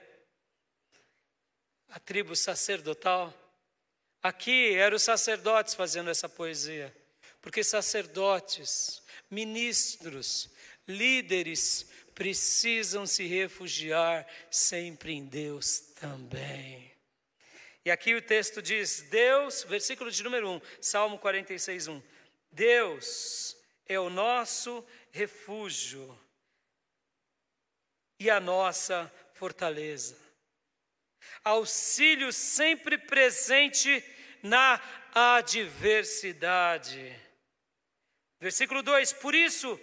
a tribo sacerdotal? Aqui eram os sacerdotes fazendo essa poesia, porque sacerdotes, ministros, líderes precisam se refugiar sempre em Deus também. E aqui o texto diz: Deus, versículo de número 1, Salmo 46, 1. Deus é o nosso refúgio e a nossa fortaleza. Auxílio sempre presente na adversidade. Versículo 2: Por isso,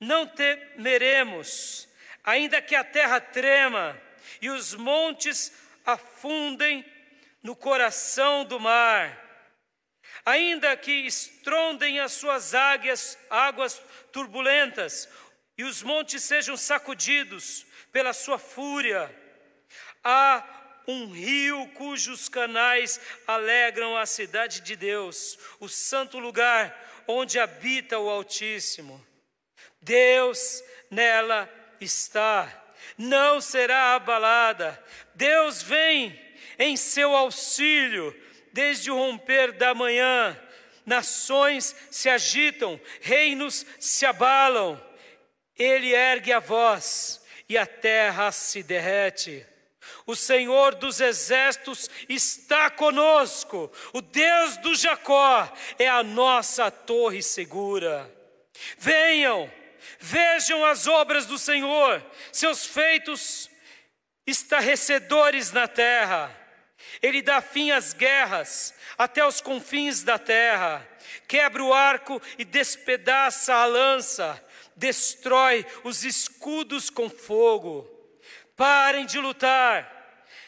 não temeremos, ainda que a terra trema e os montes afundem no coração do mar, ainda que estrondem as suas águias, águas turbulentas e os montes sejam sacudidos pela sua fúria. Há um rio cujos canais alegram a cidade de Deus, o santo lugar onde habita o Altíssimo. Deus nela está, não será abalada. Deus vem em seu auxílio desde o romper da manhã. Nações se agitam, reinos se abalam. Ele ergue a voz e a terra se derrete. O Senhor dos exércitos está conosco. O Deus do Jacó é a nossa torre segura. Venham, Vejam as obras do Senhor, seus feitos estarrecedores na terra. Ele dá fim às guerras até os confins da terra, quebra o arco e despedaça a lança, destrói os escudos com fogo. Parem de lutar.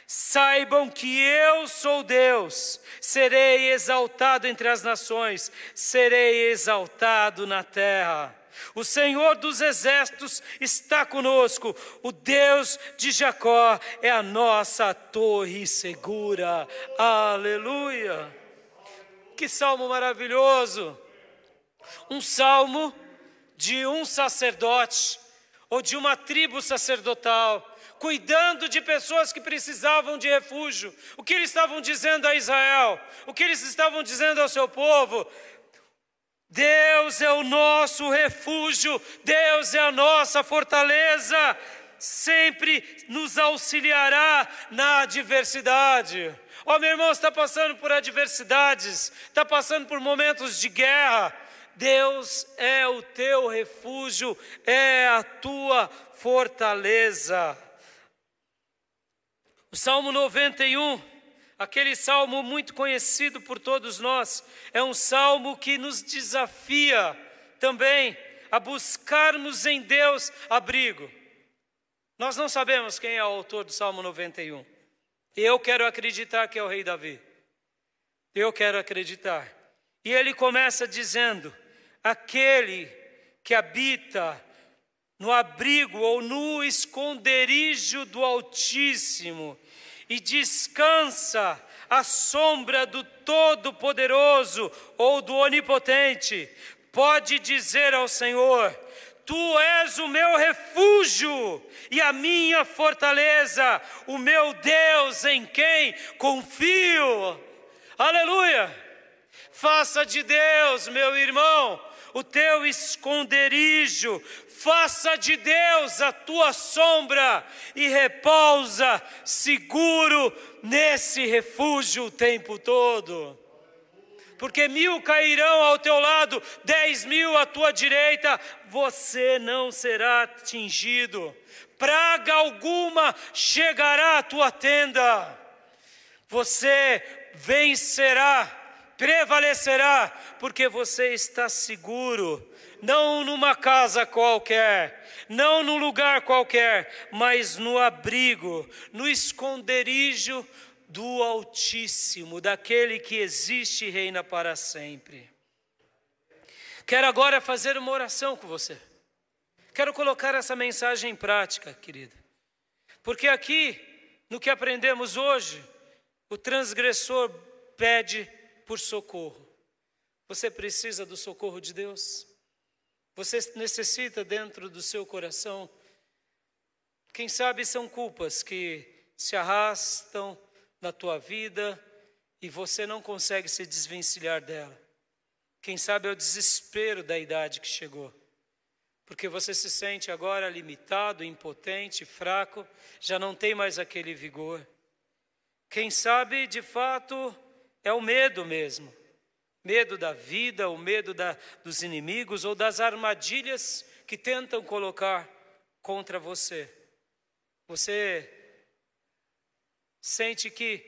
Saibam que eu sou Deus, serei exaltado entre as nações, serei exaltado na terra. O Senhor dos exércitos está conosco, o Deus de Jacó é a nossa torre segura. Aleluia! Que salmo maravilhoso! Um salmo de um sacerdote ou de uma tribo sacerdotal cuidando de pessoas que precisavam de refúgio. O que eles estavam dizendo a Israel? O que eles estavam dizendo ao seu povo? Deus é o nosso refúgio, Deus é a nossa fortaleza, sempre nos auxiliará na adversidade. Ó oh, meu irmão, está passando por adversidades, está passando por momentos de guerra. Deus é o teu refúgio, é a tua fortaleza. O Salmo 91 Aquele salmo muito conhecido por todos nós, é um salmo que nos desafia também a buscarmos em Deus abrigo. Nós não sabemos quem é o autor do Salmo 91. Eu quero acreditar que é o rei Davi. Eu quero acreditar. E ele começa dizendo: aquele que habita no abrigo ou no esconderijo do Altíssimo e descansa à sombra do Todo-Poderoso ou do Onipotente, pode dizer ao Senhor: Tu és o meu refúgio e a minha fortaleza, o meu Deus em quem confio. Aleluia! Faça de Deus, meu irmão, o teu esconderijo, faça de Deus a tua sombra e repousa seguro nesse refúgio o tempo todo. Porque mil cairão ao teu lado, dez mil à tua direita, você não será atingido, praga alguma chegará à tua tenda, você vencerá, prevalecerá, porque você está seguro, não numa casa qualquer, não num lugar qualquer, mas no abrigo, no esconderijo do Altíssimo, daquele que existe e reina para sempre. Quero agora fazer uma oração com você. Quero colocar essa mensagem em prática, querida. Porque aqui, no que aprendemos hoje, o transgressor pede por socorro. Você precisa do socorro de Deus? Você necessita dentro do seu coração? Quem sabe são culpas que se arrastam na tua vida e você não consegue se desvencilhar dela. Quem sabe é o desespero da idade que chegou. Porque você se sente agora limitado, impotente, fraco, já não tem mais aquele vigor. Quem sabe, de fato, é o medo mesmo. Medo da vida, o medo da, dos inimigos ou das armadilhas que tentam colocar contra você. Você sente que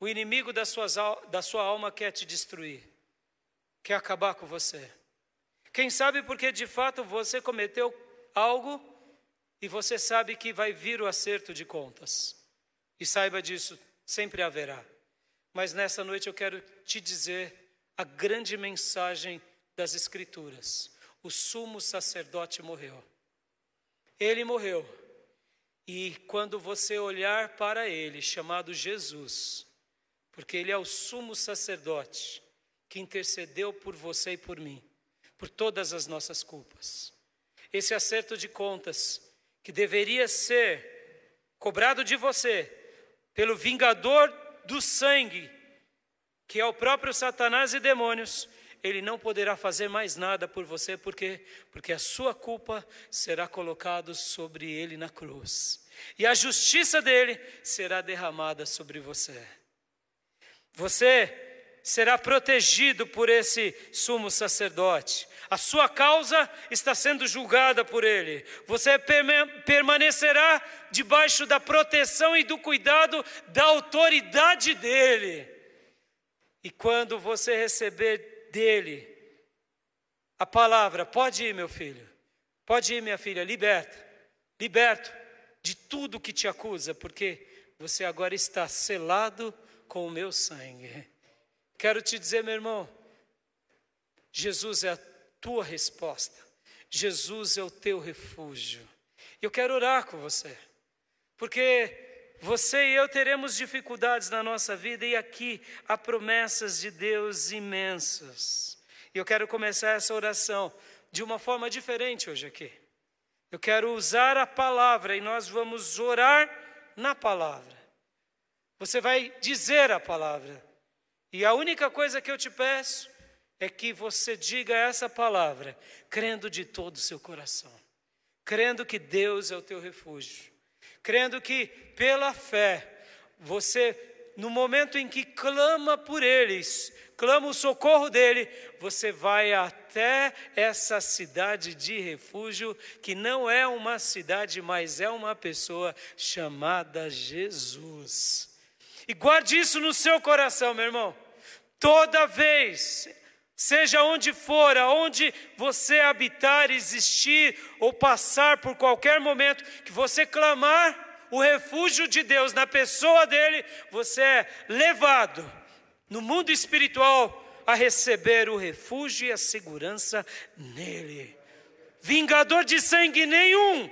o inimigo da, suas, da sua alma quer te destruir, quer acabar com você. Quem sabe porque de fato você cometeu algo e você sabe que vai vir o acerto de contas. E saiba disso, sempre haverá. Mas nessa noite eu quero te dizer a grande mensagem das Escrituras: o sumo sacerdote morreu. Ele morreu e quando você olhar para ele, chamado Jesus, porque ele é o sumo sacerdote que intercedeu por você e por mim, por todas as nossas culpas. Esse acerto de contas que deveria ser cobrado de você pelo vingador do sangue, que é o próprio Satanás e demônios, ele não poderá fazer mais nada por você, porque porque a sua culpa será colocada sobre ele na cruz. E a justiça dele será derramada sobre você. Você será protegido por esse sumo sacerdote. A sua causa está sendo julgada por ele. Você permanecerá debaixo da proteção e do cuidado da autoridade dele. E quando você receber dele. A palavra, pode ir, meu filho, pode ir, minha filha, liberta, liberto de tudo que te acusa, porque você agora está selado com o meu sangue. Quero te dizer, meu irmão, Jesus é a tua resposta, Jesus é o teu refúgio. Eu quero orar com você, porque você e eu teremos dificuldades na nossa vida e aqui há promessas de Deus imensas. E eu quero começar essa oração de uma forma diferente hoje aqui. Eu quero usar a palavra e nós vamos orar na palavra. Você vai dizer a palavra. E a única coisa que eu te peço é que você diga essa palavra, crendo de todo o seu coração, crendo que Deus é o teu refúgio crendo que pela fé, você, no momento em que clama por eles, clama o socorro dele, você vai até essa cidade de refúgio, que não é uma cidade, mas é uma pessoa chamada Jesus. E guarde isso no seu coração, meu irmão. Toda vez Seja onde for, aonde você habitar, existir ou passar por qualquer momento, que você clamar o refúgio de Deus na pessoa dele, você é levado no mundo espiritual a receber o refúgio e a segurança nele. vingador de sangue nenhum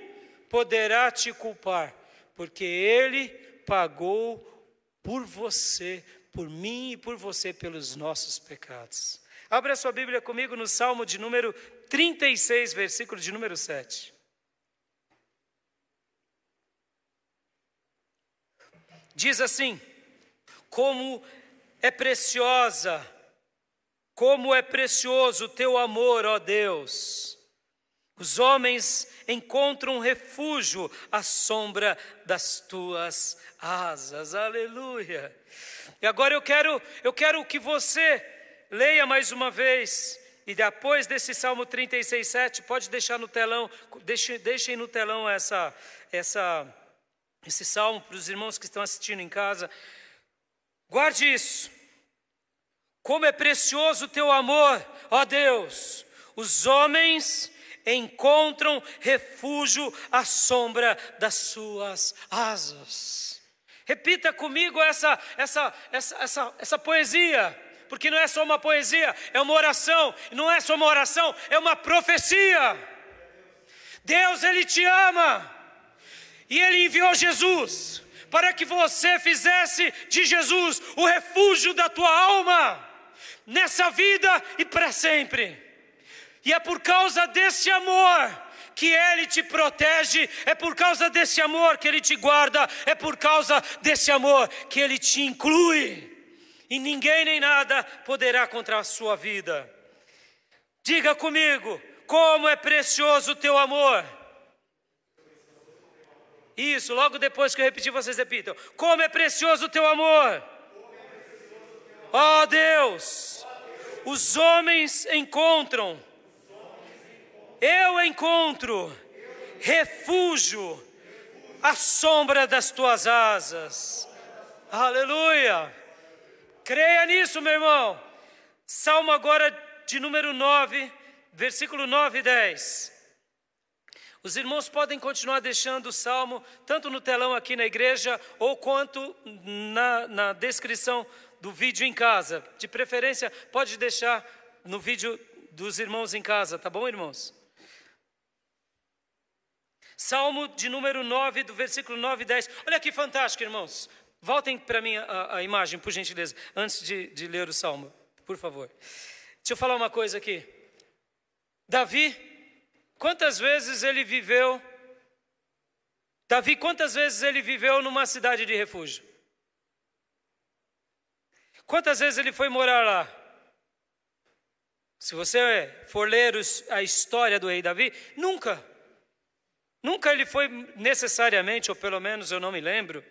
poderá te culpar, porque ele pagou por você, por mim e por você pelos nossos pecados. Abra sua Bíblia comigo no Salmo de número 36, versículo de número 7. Diz assim: Como é preciosa, como é precioso o teu amor, ó Deus. Os homens encontram refúgio à sombra das tuas asas. Aleluia. E agora eu quero, eu quero que você leia mais uma vez e depois desse Salmo 36, 7, pode deixar no telão, deixem, deixem no telão essa, essa, esse salmo para os irmãos que estão assistindo em casa. Guarde isso. Como é precioso o teu amor, ó Deus. Os homens encontram refúgio à sombra das suas asas. Repita comigo essa, essa, essa, essa, essa poesia, porque não é só uma poesia, é uma oração, não é só uma oração, é uma profecia. Deus, Ele te ama, e Ele enviou Jesus para que você fizesse de Jesus o refúgio da tua alma, nessa vida e para sempre. E é por causa desse amor que Ele te protege, é por causa desse amor que Ele te guarda, é por causa desse amor que Ele te inclui. E ninguém nem nada poderá contra a sua vida. Diga comigo, como é precioso o teu amor. Isso, logo depois que eu repetir, vocês repitam: Como é precioso o teu amor. Ó oh, Deus, os homens encontram eu encontro refúgio à sombra das tuas asas. Aleluia. Creia nisso, meu irmão. Salmo agora de número 9, versículo 9 e 10. Os irmãos podem continuar deixando o salmo, tanto no telão aqui na igreja, ou quanto na, na descrição do vídeo em casa. De preferência, pode deixar no vídeo dos irmãos em casa, tá bom, irmãos? Salmo de número 9, do versículo 9 e 10. Olha que fantástico, irmãos. Voltem para mim a, a, imagem, por gentileza, antes de, de ler o salmo, por favor. Deixa eu falar uma coisa aqui. Davi, quantas vezes ele viveu? Davi, quantas vezes ele viveu numa cidade de refúgio? Quantas vezes ele foi morar lá? Se você for ler a história do rei Davi, nunca. Nunca ele foi necessariamente, ou pelo menos eu não me lembro,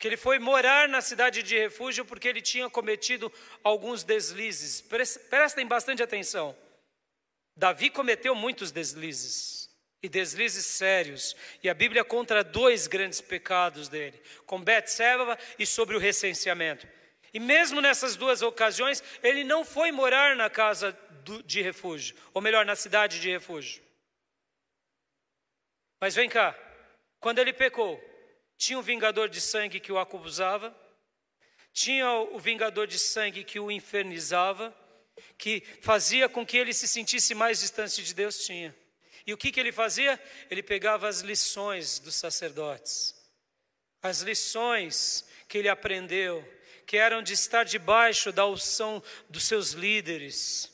que ele foi morar na cidade de refúgio porque ele tinha cometido alguns deslizes. Prestem bastante atenção. Davi cometeu muitos deslizes, e deslizes sérios. E a Bíblia conta dois grandes pecados dele, com Betseba e sobre o recenseamento. E mesmo nessas duas ocasiões, ele não foi morar na casa de refúgio, ou melhor, na cidade de refúgio. Mas vem cá, quando ele pecou, tinha um vingador de sangue que o acusava, tinha o vingador de sangue que o infernizava, que fazia com que ele se sentisse mais distante de Deus, tinha. E o que, que ele fazia? Ele pegava as lições dos sacerdotes, as lições que ele aprendeu, que eram de estar debaixo da unção dos seus líderes,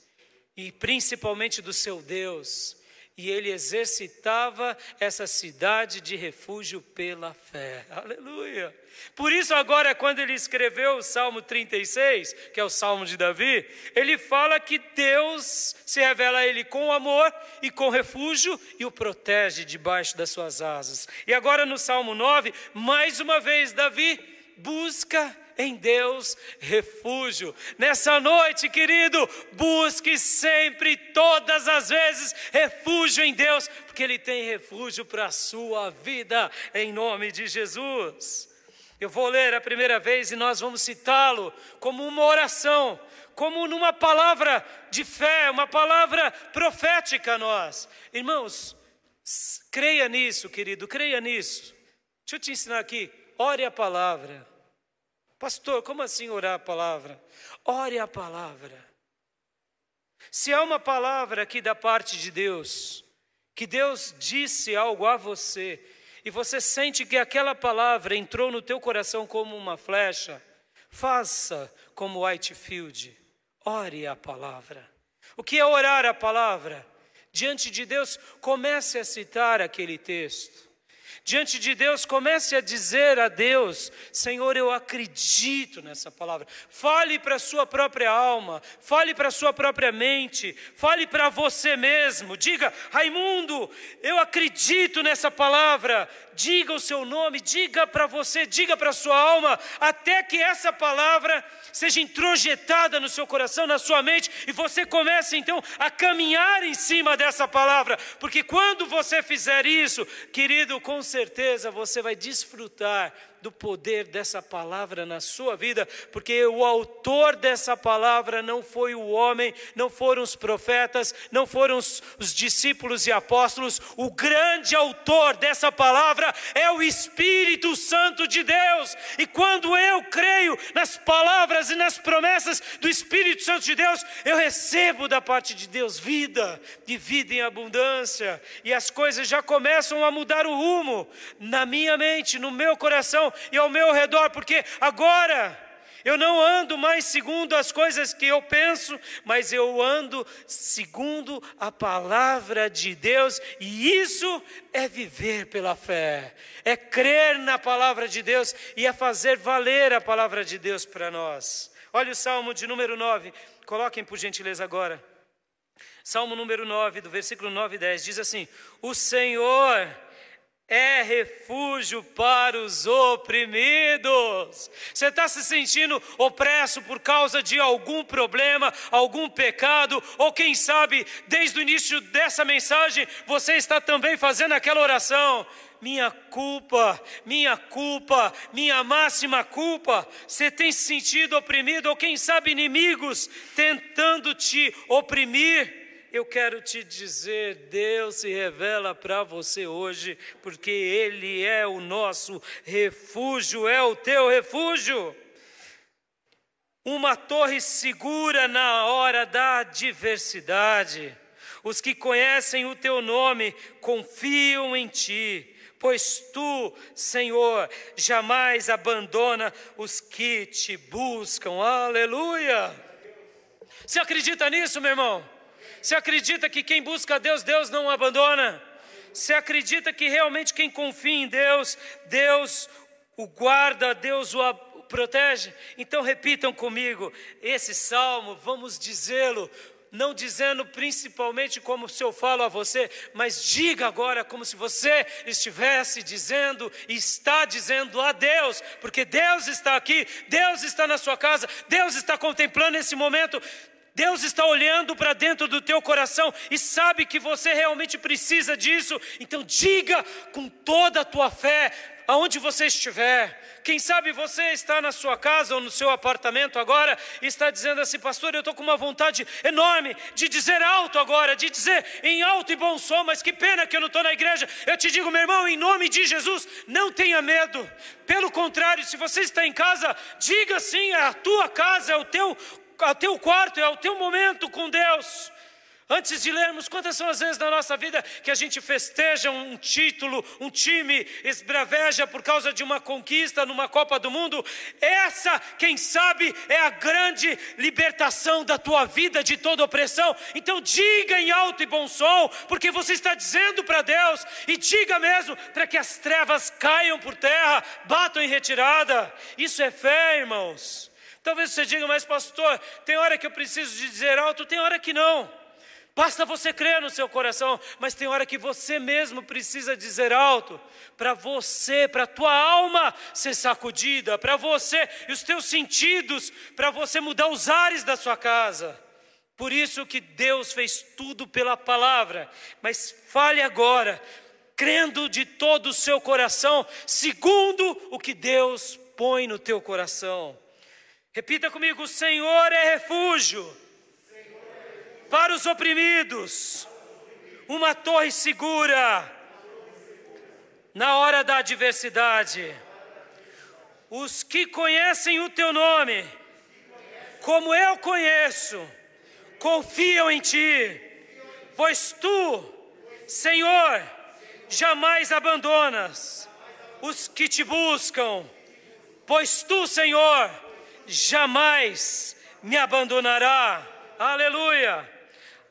e principalmente do seu Deus, e ele exercitava essa cidade de refúgio pela fé. Aleluia! Por isso, agora, quando ele escreveu o Salmo 36, que é o Salmo de Davi, ele fala que Deus se revela a ele com amor e com refúgio e o protege debaixo das suas asas. E agora, no Salmo 9, mais uma vez, Davi busca em Deus refúgio. Nessa noite, querido, busque sempre, todas as vezes, refúgio em Deus, porque Ele tem refúgio para a sua vida, em nome de Jesus. Eu vou ler a primeira vez e nós vamos citá-lo como uma oração, como numa palavra de fé, uma palavra profética a nós. Irmãos, creia nisso, querido, creia nisso. Deixa eu te ensinar aqui. Ore a palavra. Pastor, como assim orar a palavra? Ore a palavra. Se há uma palavra aqui da parte de Deus, que Deus disse algo a você e você sente que aquela palavra entrou no teu coração como uma flecha, faça como Whitefield, ore a palavra. O que é orar a palavra? Diante de Deus, comece a citar aquele texto diante de Deus, comece a dizer a Deus: Senhor, eu acredito nessa palavra. Fale para a sua própria alma, fale para a sua própria mente, fale para você mesmo. Diga, Raimundo, eu acredito nessa palavra. Diga o seu nome, diga para você, diga para a sua alma, até que essa palavra seja introjetada no seu coração, na sua mente, e você comece então a caminhar em cima dessa palavra, porque quando você fizer isso, querido, com certeza você vai desfrutar do poder dessa palavra na sua vida, porque o autor dessa palavra não foi o homem, não foram os profetas, não foram os, os discípulos e apóstolos, o grande autor dessa palavra é o Espírito Santo de Deus. E quando eu creio nas palavras e nas promessas do Espírito Santo de Deus, eu recebo da parte de Deus vida, de vida em abundância, e as coisas já começam a mudar o rumo na minha mente, no meu coração e ao meu redor, porque agora eu não ando mais segundo as coisas que eu penso, mas eu ando segundo a palavra de Deus, e isso é viver pela fé, é crer na palavra de Deus e é fazer valer a palavra de Deus para nós. Olha o salmo de número 9, coloquem por gentileza agora. Salmo número 9, do versículo 9 e 10, diz assim: O Senhor é refúgio para os oprimidos. Você está se sentindo opresso por causa de algum problema, algum pecado, ou quem sabe, desde o início dessa mensagem, você está também fazendo aquela oração. Minha culpa, minha culpa, minha máxima culpa. Você tem se sentido oprimido, ou quem sabe inimigos tentando te oprimir eu quero te dizer, Deus se revela para você hoje, porque Ele é o nosso refúgio, é o teu refúgio. Uma torre segura na hora da adversidade. Os que conhecem o teu nome confiam em ti, pois tu, Senhor, jamais abandona os que te buscam. Aleluia! Você acredita nisso, meu irmão? Você acredita que quem busca Deus, Deus não abandona? Você acredita que realmente quem confia em Deus, Deus o guarda, Deus o protege? Então repitam comigo esse salmo, vamos dizê-lo, não dizendo principalmente como se eu falo a você, mas diga agora como se você estivesse dizendo e está dizendo a Deus, porque Deus está aqui, Deus está na sua casa, Deus está contemplando esse momento. Deus está olhando para dentro do teu coração e sabe que você realmente precisa disso. Então diga com toda a tua fé, aonde você estiver. Quem sabe você está na sua casa ou no seu apartamento agora e está dizendo assim, pastor, eu estou com uma vontade enorme de dizer alto agora, de dizer em alto e bom som, mas que pena que eu não estou na igreja. Eu te digo, meu irmão, em nome de Jesus, não tenha medo. Pelo contrário, se você está em casa, diga sim, é a tua casa, é o teu ao teu quarto, é ao teu momento com Deus. Antes de lermos, quantas são as vezes na nossa vida que a gente festeja um título, um time esbraveja por causa de uma conquista numa Copa do Mundo? Essa, quem sabe, é a grande libertação da tua vida de toda opressão. Então diga em alto e bom som, porque você está dizendo para Deus, e diga mesmo para que as trevas caiam por terra, batam em retirada. Isso é fé, irmãos. Talvez você diga, mas pastor, tem hora que eu preciso de dizer alto, tem hora que não. Basta você crer no seu coração, mas tem hora que você mesmo precisa dizer alto, para você, para a tua alma ser sacudida, para você e os teus sentidos, para você mudar os ares da sua casa. Por isso que Deus fez tudo pela palavra, mas fale agora, crendo de todo o seu coração, segundo o que Deus põe no teu coração. Repita comigo: o Senhor é refúgio para os oprimidos, uma torre segura na hora da adversidade. Os que conhecem o teu nome, como eu conheço, confiam em ti, pois tu, Senhor, jamais abandonas os que te buscam, pois tu, Senhor, jamais me abandonará. Aleluia.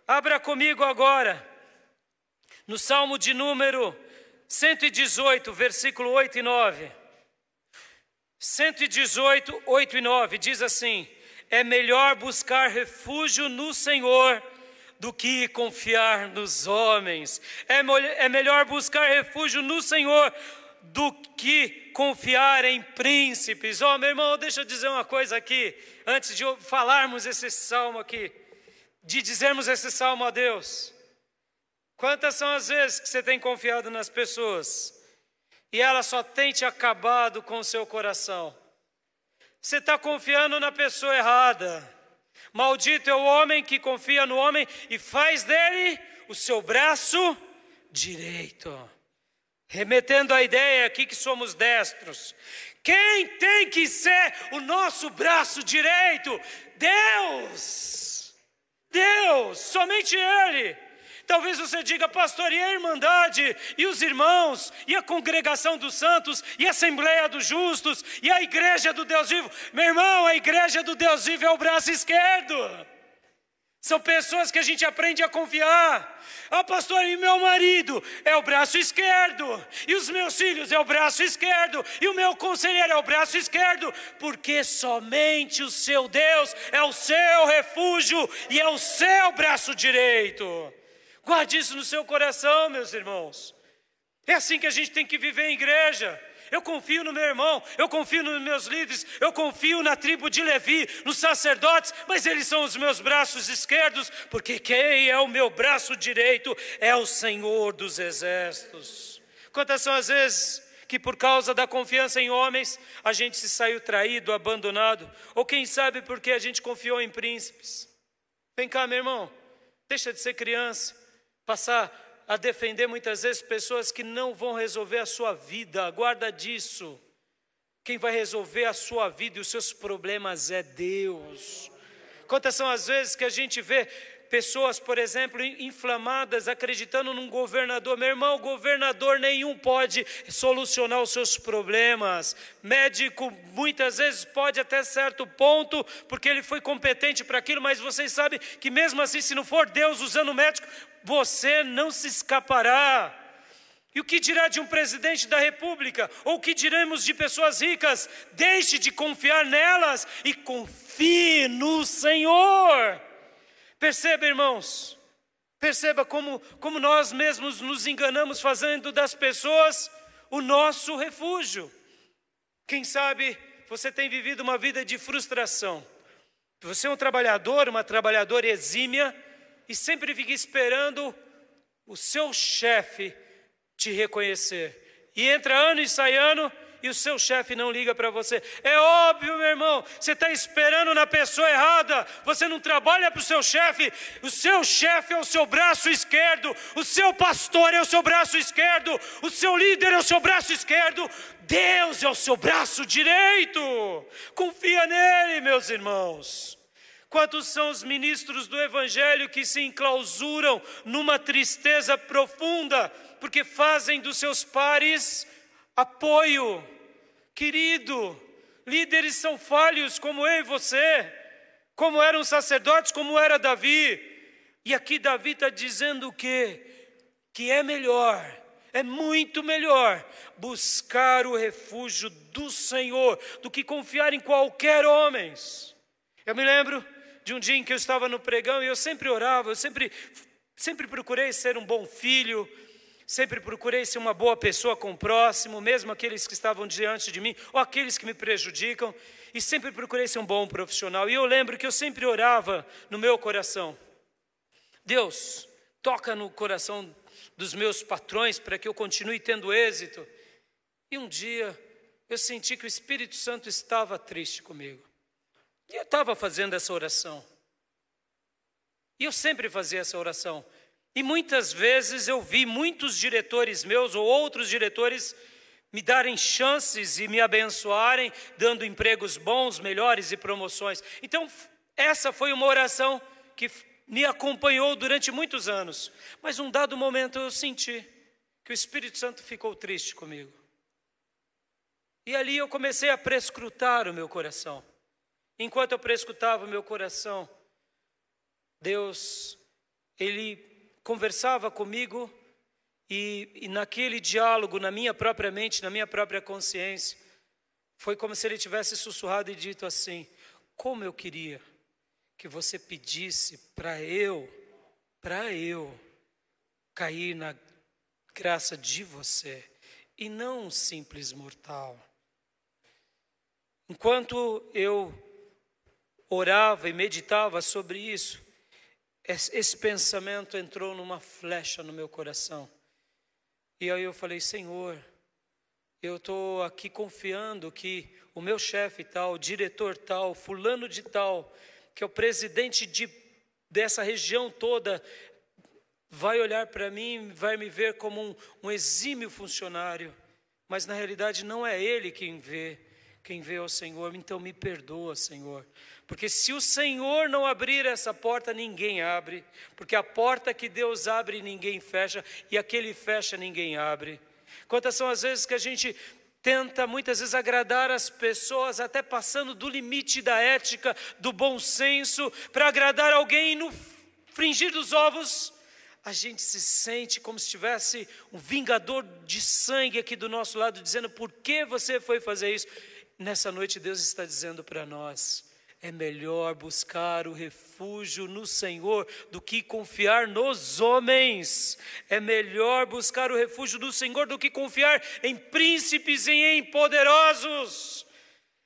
Abra comigo agora no Salmo de número 118, versículo 8 e 9. 118, 8 e 9 diz assim: É melhor buscar refúgio no Senhor do que confiar nos homens. É, é melhor buscar refúgio no Senhor do que confiar em príncipes. Ó, oh, meu irmão, deixa eu dizer uma coisa aqui, antes de falarmos esse salmo aqui, de dizermos esse salmo a Deus. Quantas são as vezes que você tem confiado nas pessoas e ela só tem te acabado com o seu coração? Você está confiando na pessoa errada. Maldito é o homem que confia no homem e faz dele o seu braço direito. Remetendo à ideia aqui que somos destros. Quem tem que ser o nosso braço direito? Deus! Deus, somente Ele. Talvez você diga, pastor, e a Irmandade, e os irmãos, e a congregação dos santos, e a Assembleia dos Justos, e a Igreja do Deus Vivo. Meu irmão, a Igreja do Deus Vivo é o braço esquerdo. São pessoas que a gente aprende a confiar. Ah, pastor, e meu marido é o braço esquerdo, e os meus filhos é o braço esquerdo, e o meu conselheiro é o braço esquerdo, porque somente o seu Deus é o seu refúgio e é o seu braço direito. Guarde isso no seu coração, meus irmãos. É assim que a gente tem que viver em igreja. Eu confio no meu irmão, eu confio nos meus líderes, eu confio na tribo de Levi, nos sacerdotes, mas eles são os meus braços esquerdos, porque quem é o meu braço direito é o Senhor dos exércitos. Quantas são as vezes que por causa da confiança em homens a gente se saiu traído, abandonado, ou quem sabe porque a gente confiou em príncipes? Vem cá, meu irmão, deixa de ser criança passar a defender muitas vezes pessoas que não vão resolver a sua vida, guarda disso. Quem vai resolver a sua vida e os seus problemas é Deus. Quantas são as vezes que a gente vê pessoas, por exemplo, inflamadas, acreditando num governador. Meu irmão, governador nenhum pode solucionar os seus problemas. Médico, muitas vezes, pode até certo ponto, porque ele foi competente para aquilo, mas vocês sabem que, mesmo assim, se não for Deus usando o médico, você não se escapará. E o que dirá de um presidente da república? Ou o que diremos de pessoas ricas? Deixe de confiar nelas e confie no Senhor. Perceba, irmãos, perceba como, como nós mesmos nos enganamos fazendo das pessoas o nosso refúgio. Quem sabe você tem vivido uma vida de frustração. Você é um trabalhador, uma trabalhadora exímia e sempre fica esperando o seu chefe te reconhecer. E entra ano e sai ano e o seu chefe não liga para você. É óbvio, meu irmão, você está esperando na pessoa errada, você não trabalha para o seu chefe, o seu chefe é o seu braço esquerdo, o seu pastor é o seu braço esquerdo, o seu líder é o seu braço esquerdo, Deus é o seu braço direito. Confia nele, meus irmãos. Quantos são os ministros do Evangelho que se enclausuram numa tristeza profunda, porque fazem dos seus pares apoio, Querido, líderes são falhos como eu e você, como eram sacerdotes, como era Davi. E aqui Davi está dizendo o quê? Que é melhor, é muito melhor buscar o refúgio do Senhor do que confiar em qualquer homem. Eu me lembro de um dia em que eu estava no pregão e eu sempre orava, eu sempre, sempre procurei ser um bom filho, Sempre procurei ser uma boa pessoa com o próximo, mesmo aqueles que estavam diante de mim, ou aqueles que me prejudicam, e sempre procurei ser um bom profissional. E eu lembro que eu sempre orava no meu coração: Deus, toca no coração dos meus patrões para que eu continue tendo êxito. E um dia eu senti que o Espírito Santo estava triste comigo. E eu estava fazendo essa oração. E eu sempre fazia essa oração. E muitas vezes eu vi muitos diretores meus ou outros diretores me darem chances e me abençoarem, dando empregos bons, melhores e promoções. Então, essa foi uma oração que me acompanhou durante muitos anos. Mas um dado momento eu senti que o Espírito Santo ficou triste comigo. E ali eu comecei a prescrutar o meu coração. Enquanto eu prescrutava o meu coração, Deus, Ele conversava comigo e, e, naquele diálogo, na minha própria mente, na minha própria consciência, foi como se Ele tivesse sussurrado e dito assim: Como eu queria que você pedisse para eu, para eu, cair na graça de você e não um simples mortal. Enquanto eu orava e meditava sobre isso, esse pensamento entrou numa flecha no meu coração. E aí eu falei: Senhor, eu estou aqui confiando que o meu chefe tal, o diretor tal, fulano de tal, que é o presidente de, dessa região toda, vai olhar para mim, vai me ver como um, um exímio funcionário, mas na realidade não é ele quem vê, quem vê é o Senhor, então me perdoa, Senhor. Porque se o Senhor não abrir essa porta, ninguém abre. Porque a porta que Deus abre, ninguém fecha. E aquele fecha, ninguém abre. Quantas são as vezes que a gente tenta muitas vezes agradar as pessoas, até passando do limite da ética, do bom senso, para agradar alguém e no fringir dos ovos, a gente se sente como se tivesse um vingador de sangue aqui do nosso lado, dizendo: por que você foi fazer isso? Nessa noite, Deus está dizendo para nós: é melhor buscar o refúgio no Senhor do que confiar nos homens. É melhor buscar o refúgio do Senhor do que confiar em príncipes e em poderosos.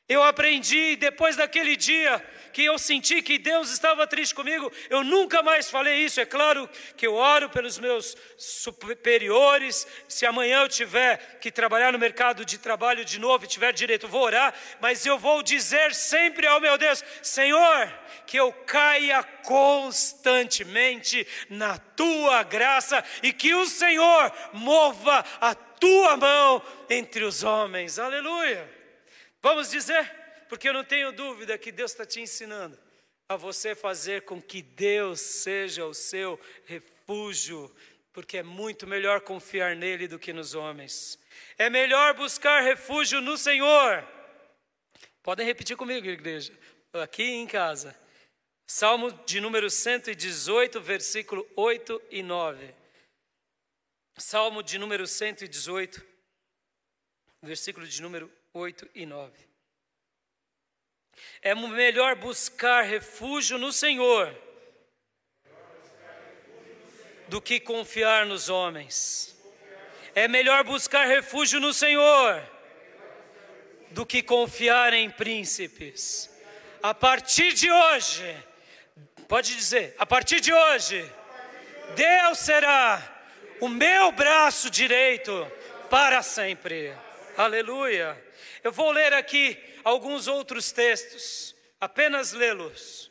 Eu aprendi depois daquele dia que eu senti que Deus estava triste comigo, eu nunca mais falei isso. É claro que eu oro pelos meus superiores. Se amanhã eu tiver que trabalhar no mercado de trabalho de novo e tiver direito, vou orar, mas eu vou dizer sempre ao meu Deus: Senhor, que eu caia constantemente na tua graça e que o Senhor mova a tua mão entre os homens. Aleluia. Vamos dizer? porque eu não tenho dúvida que Deus está te ensinando a você fazer com que Deus seja o seu refúgio, porque é muito melhor confiar nele do que nos homens. É melhor buscar refúgio no Senhor. Podem repetir comigo, igreja, aqui em casa. Salmo de número 118, versículo 8 e 9. Salmo de número 118, versículo de número 8 e 9. É melhor buscar refúgio no Senhor do que confiar nos homens. É melhor buscar refúgio no Senhor do que confiar em príncipes. A partir de hoje, pode dizer, a partir de hoje, Deus será o meu braço direito para sempre. Aleluia. Eu vou ler aqui alguns outros textos, apenas lê-los.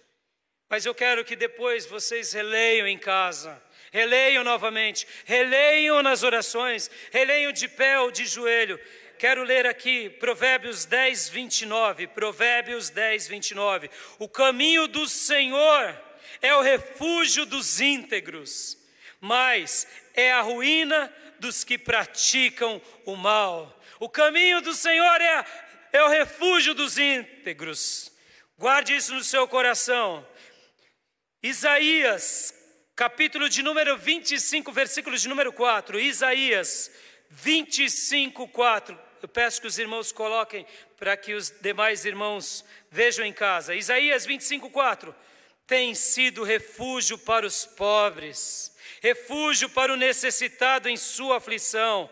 Mas eu quero que depois vocês releiam em casa, releiam novamente, releiam nas orações, releiam de pé ou de joelho. Quero ler aqui Provérbios 10, 29. Provérbios 10, 29. O caminho do Senhor é o refúgio dos íntegros, mas é a ruína dos que praticam o mal. O caminho do Senhor é é o refúgio dos íntegros. Guarde isso no seu coração. Isaías, capítulo de número 25, versículo de número 4. Isaías 25, 4. Eu peço que os irmãos coloquem para que os demais irmãos vejam em casa. Isaías 25, 4. Tem sido refúgio para os pobres, refúgio para o necessitado em sua aflição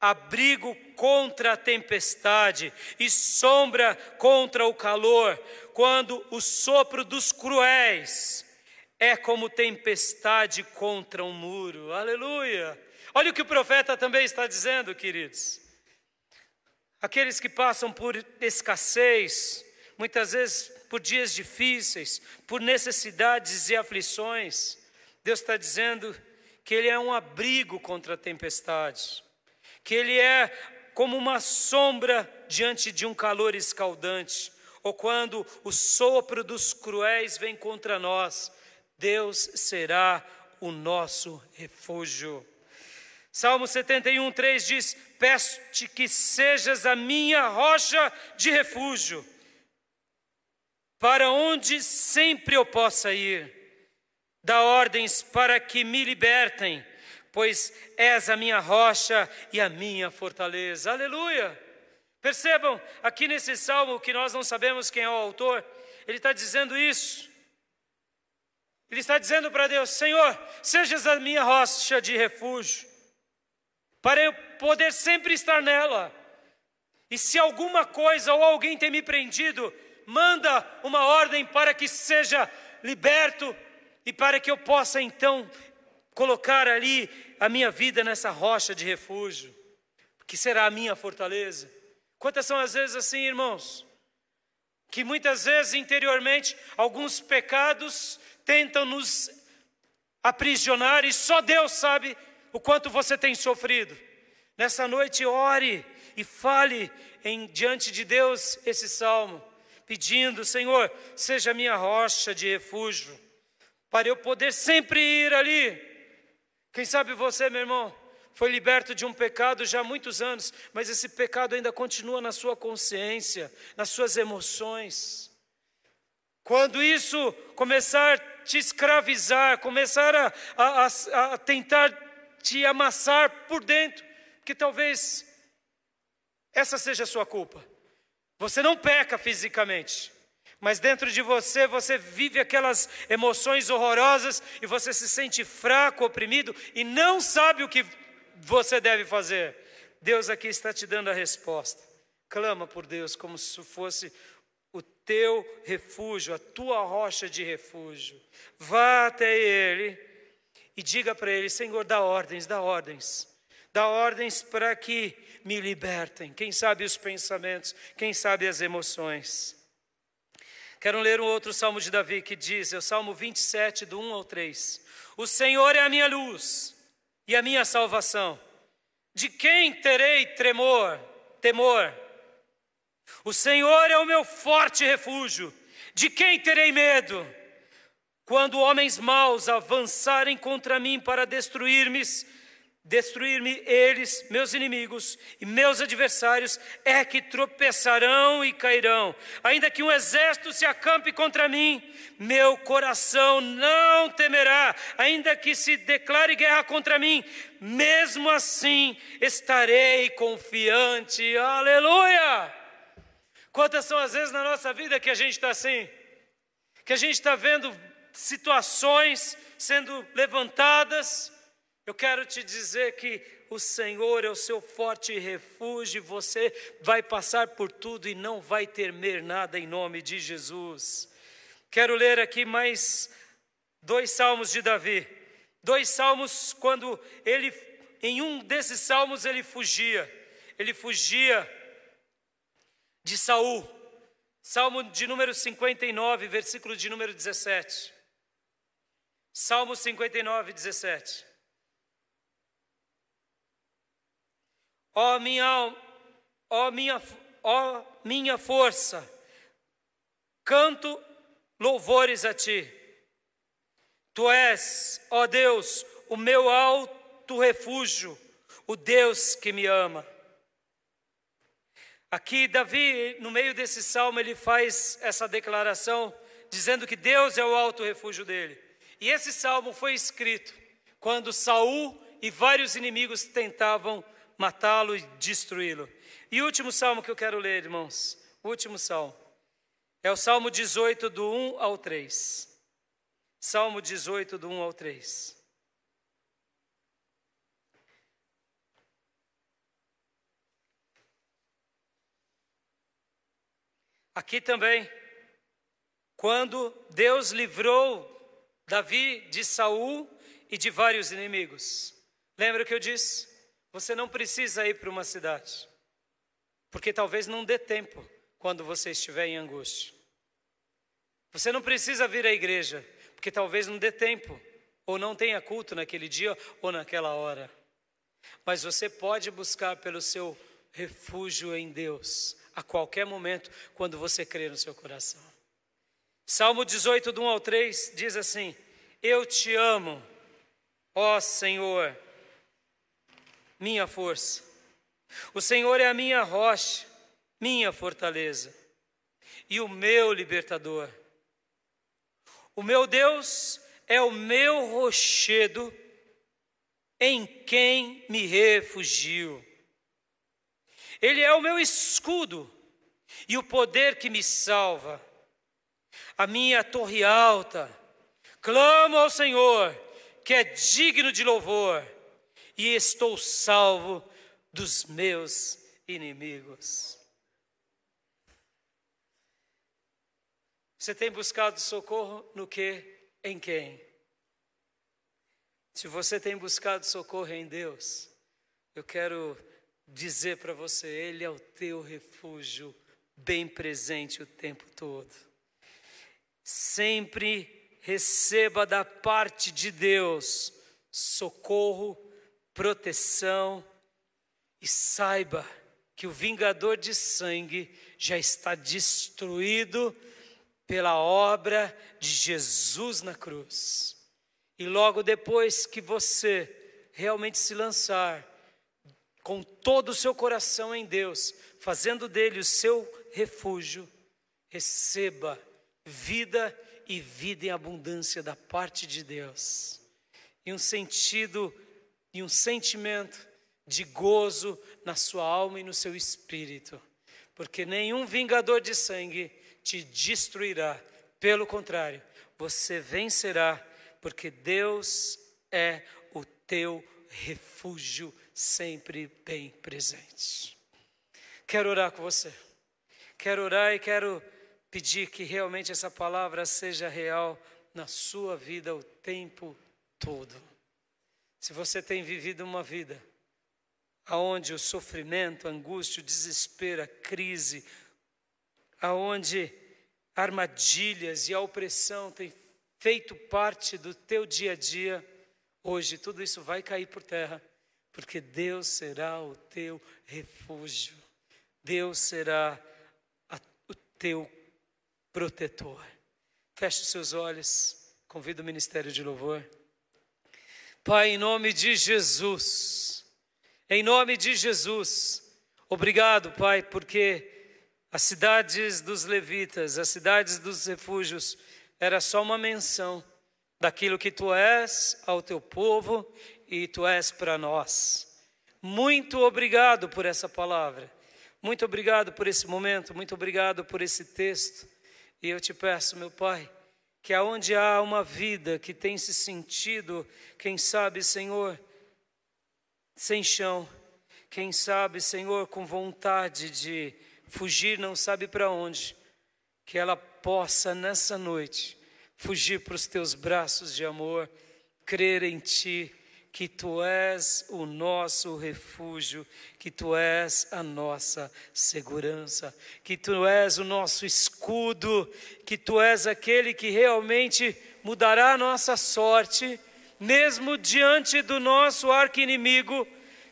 abrigo contra a tempestade e sombra contra o calor, quando o sopro dos cruéis é como tempestade contra um muro. Aleluia! Olha o que o profeta também está dizendo, queridos. Aqueles que passam por escassez, muitas vezes por dias difíceis, por necessidades e aflições, Deus está dizendo que Ele é um abrigo contra a tempestade que ele é como uma sombra diante de um calor escaldante, ou quando o sopro dos cruéis vem contra nós. Deus será o nosso refúgio. Salmo 71, 3 diz: Peço-te que sejas a minha rocha de refúgio, para onde sempre eu possa ir. Dá ordens para que me libertem, pois és a minha rocha e a minha fortaleza. Aleluia! Percebam aqui nesse salmo que nós não sabemos quem é o autor, ele está dizendo isso. Ele está dizendo para Deus: Senhor, sejas a minha rocha de refúgio, para eu poder sempre estar nela. E se alguma coisa ou alguém tem me prendido, manda uma ordem para que seja liberto e para que eu possa então colocar ali a minha vida nessa rocha de refúgio, que será a minha fortaleza. Quantas são as vezes assim, irmãos? Que muitas vezes interiormente alguns pecados tentam nos aprisionar e só Deus sabe o quanto você tem sofrido. Nessa noite, ore e fale em, diante de Deus esse salmo, pedindo: Senhor, seja minha rocha de refúgio, para eu poder sempre ir ali. Quem sabe você, meu irmão, foi liberto de um pecado já há muitos anos, mas esse pecado ainda continua na sua consciência, nas suas emoções. Quando isso começar a te escravizar, começar a, a, a tentar te amassar por dentro, que talvez essa seja a sua culpa. Você não peca fisicamente, mas dentro de você você vive aquelas emoções horrorosas e você se sente fraco, oprimido e não sabe o que você deve fazer. Deus aqui está te dando a resposta. Clama por Deus como se fosse o teu refúgio, a tua rocha de refúgio. Vá até Ele e diga para Ele: Senhor, dá ordens, dá ordens. Dá ordens para que me libertem. Quem sabe os pensamentos, quem sabe as emoções. Quero ler um outro salmo de Davi que diz, é o Salmo 27, do 1 ao 3. O Senhor é a minha luz e a minha salvação. De quem terei tremor, temor? O Senhor é o meu forte refúgio. De quem terei medo? Quando homens maus avançarem contra mim para destruir-me, destruir-me eles, meus inimigos e meus adversários, é que tropeçarão e cairão. Ainda que um exército se acampe contra mim, meu coração não temerá. Ainda que se declare guerra contra mim, mesmo assim estarei confiante. Aleluia! Quantas são as vezes na nossa vida que a gente está assim? Que a gente está vendo situações sendo levantadas, eu quero te dizer que o Senhor é o seu forte refúgio, você vai passar por tudo e não vai temer nada em nome de Jesus. Quero ler aqui mais dois salmos de Davi. Dois salmos quando ele em um desses salmos ele fugia. Ele fugia de Saul. Salmo de número 59, versículo de número 17. Salmo 59, 17. Ó minha, ó minha, ó minha força, canto louvores a ti. Tu és, ó Deus, o meu alto refúgio, o Deus que me ama. Aqui, Davi, no meio desse salmo, ele faz essa declaração, dizendo que Deus é o alto refúgio dele. E esse salmo foi escrito quando Saul e vários inimigos tentavam matá-lo e destruí-lo. E o último salmo que eu quero ler, irmãos, o último salmo, é o Salmo 18, do 1 ao 3. Salmo 18, do 1 ao 3. Aqui também, quando Deus livrou Davi de Saul e de vários inimigos. Lembra o que eu disse? Você não precisa ir para uma cidade, porque talvez não dê tempo quando você estiver em angústia. Você não precisa vir à igreja, porque talvez não dê tempo, ou não tenha culto naquele dia ou naquela hora. Mas você pode buscar pelo seu refúgio em Deus, a qualquer momento, quando você crê no seu coração. Salmo 18, do 1 ao 3, diz assim: Eu te amo, ó Senhor, minha força. O Senhor é a minha rocha, minha fortaleza e o meu libertador. O meu Deus é o meu rochedo em quem me refugio. Ele é o meu escudo e o poder que me salva. A minha torre alta, clamo ao Senhor, que é digno de louvor, e estou salvo dos meus inimigos. Você tem buscado socorro no que? Em quem? Se você tem buscado socorro em Deus, eu quero dizer para você, Ele é o teu refúgio bem presente o tempo todo. Sempre receba da parte de Deus socorro, proteção e saiba que o vingador de sangue já está destruído pela obra de Jesus na cruz. E logo depois que você realmente se lançar com todo o seu coração em Deus, fazendo dele o seu refúgio, receba vida e vida em abundância da parte de Deus. E um sentido e um sentimento de gozo na sua alma e no seu espírito, porque nenhum vingador de sangue te destruirá, pelo contrário, você vencerá porque Deus é o teu refúgio sempre bem presente. Quero orar com você. Quero orar e quero pedir que realmente essa palavra seja real na sua vida o tempo todo. Se você tem vivido uma vida aonde o sofrimento, a angústia, o desespero, a crise, aonde armadilhas e a opressão têm feito parte do teu dia a dia, hoje tudo isso vai cair por terra, porque Deus será o teu refúgio, Deus será a, o teu protetor. Feche os seus olhos, convido o ministério de louvor. Pai, em nome de Jesus, em nome de Jesus, obrigado, Pai, porque as cidades dos levitas, as cidades dos refúgios, era só uma menção daquilo que tu és ao teu povo e tu és para nós. Muito obrigado por essa palavra. Muito obrigado por esse momento, muito obrigado por esse texto. E eu te peço, meu Pai, que aonde há uma vida que tem se sentido, quem sabe, Senhor, sem chão, quem sabe, Senhor, com vontade de fugir, não sabe para onde, que ela possa nessa noite fugir para os teus braços de amor, crer em Ti, que Tu és o nosso refúgio, que Tu és a nossa segurança, que Tu és o nosso escudo, que Tu és aquele que realmente mudará a nossa sorte, mesmo diante do nosso arqui-inimigo,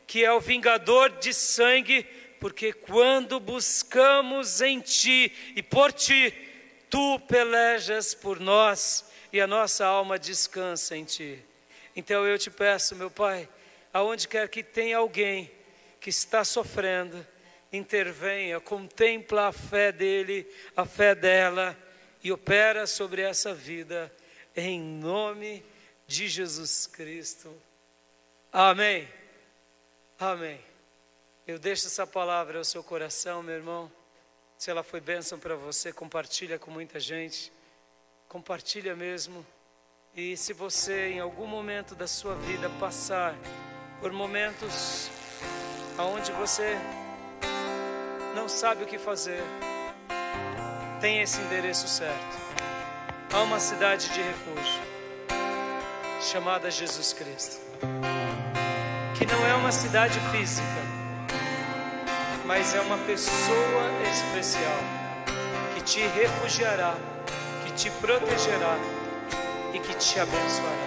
que é o vingador de sangue, porque quando buscamos em Ti e por Ti, Tu pelejas por nós e a nossa alma descansa em Ti. Então eu te peço, meu Pai, aonde quer que tenha alguém que está sofrendo, intervenha, contempla a fé dele, a fé dela e opera sobre essa vida, em nome de Jesus Cristo. Amém. Amém. Eu deixo essa palavra ao seu coração, meu irmão. Se ela foi bênção para você, compartilha com muita gente. Compartilha mesmo. E se você em algum momento da sua vida passar por momentos aonde você não sabe o que fazer, tem esse endereço certo. Há uma cidade de refúgio chamada Jesus Cristo, que não é uma cidade física mas é uma pessoa especial que te refugiará, que te protegerá e que te abençoará.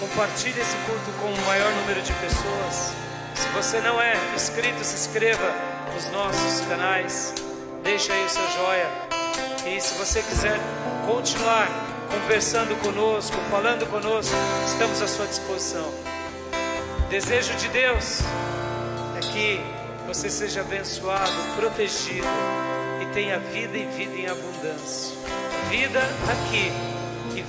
Compartilhe esse culto com o maior número de pessoas. Se você não é inscrito, se inscreva nos nossos canais. Deixa aí o seu joia. E se você quiser continuar conversando conosco, falando conosco, estamos à sua disposição. Desejo de Deus é que você seja abençoado, protegido e tenha vida e vida em abundância. Vida aqui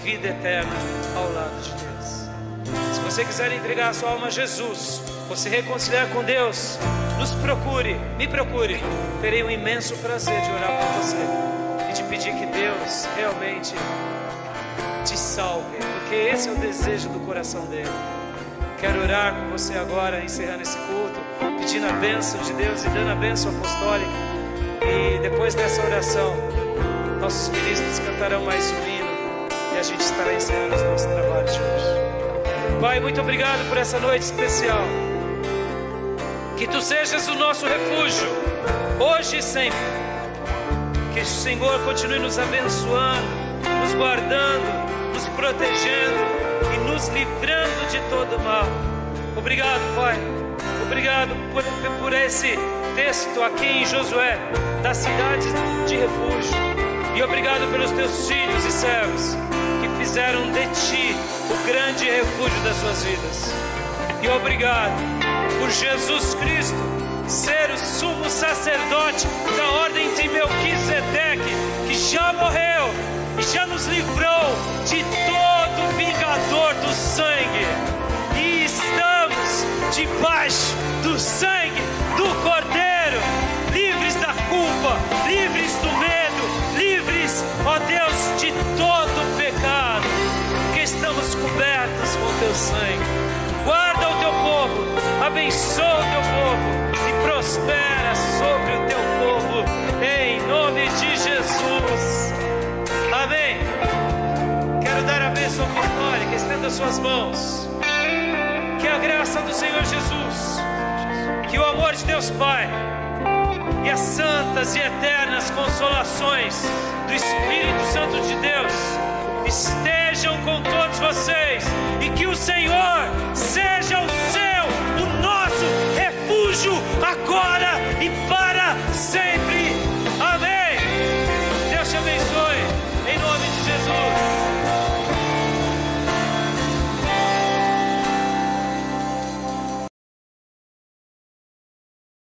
vida eterna ao lado de Deus. Se você quiser entregar a sua alma a Jesus, ou se reconciliar com Deus, nos procure, me procure. Terei um imenso prazer de orar por você e de pedir que Deus realmente te salve, porque esse é o desejo do coração dele. Quero orar com você agora, encerrando esse culto, pedindo a bênção de Deus e dando a bênção apostólica. E depois dessa oração, nossos ministros cantarão mais um hino a gente estará encerrando os nossos trabalhos de hoje. Pai, muito obrigado por essa noite especial. Que tu sejas o nosso refúgio, hoje e sempre. Que o Senhor continue nos abençoando, nos guardando, nos protegendo e nos livrando de todo mal. Obrigado, Pai. Obrigado por, por esse texto aqui em Josué, das cidades de refúgio. E obrigado pelos teus filhos e servos fizeram de ti o grande refúgio das suas vidas. E obrigado por Jesus Cristo ser o sumo sacerdote da ordem de Melquisedeque, que já morreu e já nos livrou de todo vingador do sangue. E estamos debaixo do sangue do Cordeiro, livres da culpa, livres do medo, ó Deus, de todo pecado, porque estamos cobertos com teu sangue. Guarda o teu povo, abençoa o teu povo e prospera sobre o teu povo, em nome de Jesus. Amém. Quero dar a bênção apostólica, estenda suas mãos. Que a graça do Senhor Jesus, que o amor de Deus Pai e as santas e eternas consolações do Espírito Santo de Deus estejam com todos vocês e que o Senhor seja o seu, o nosso refúgio agora e para sempre.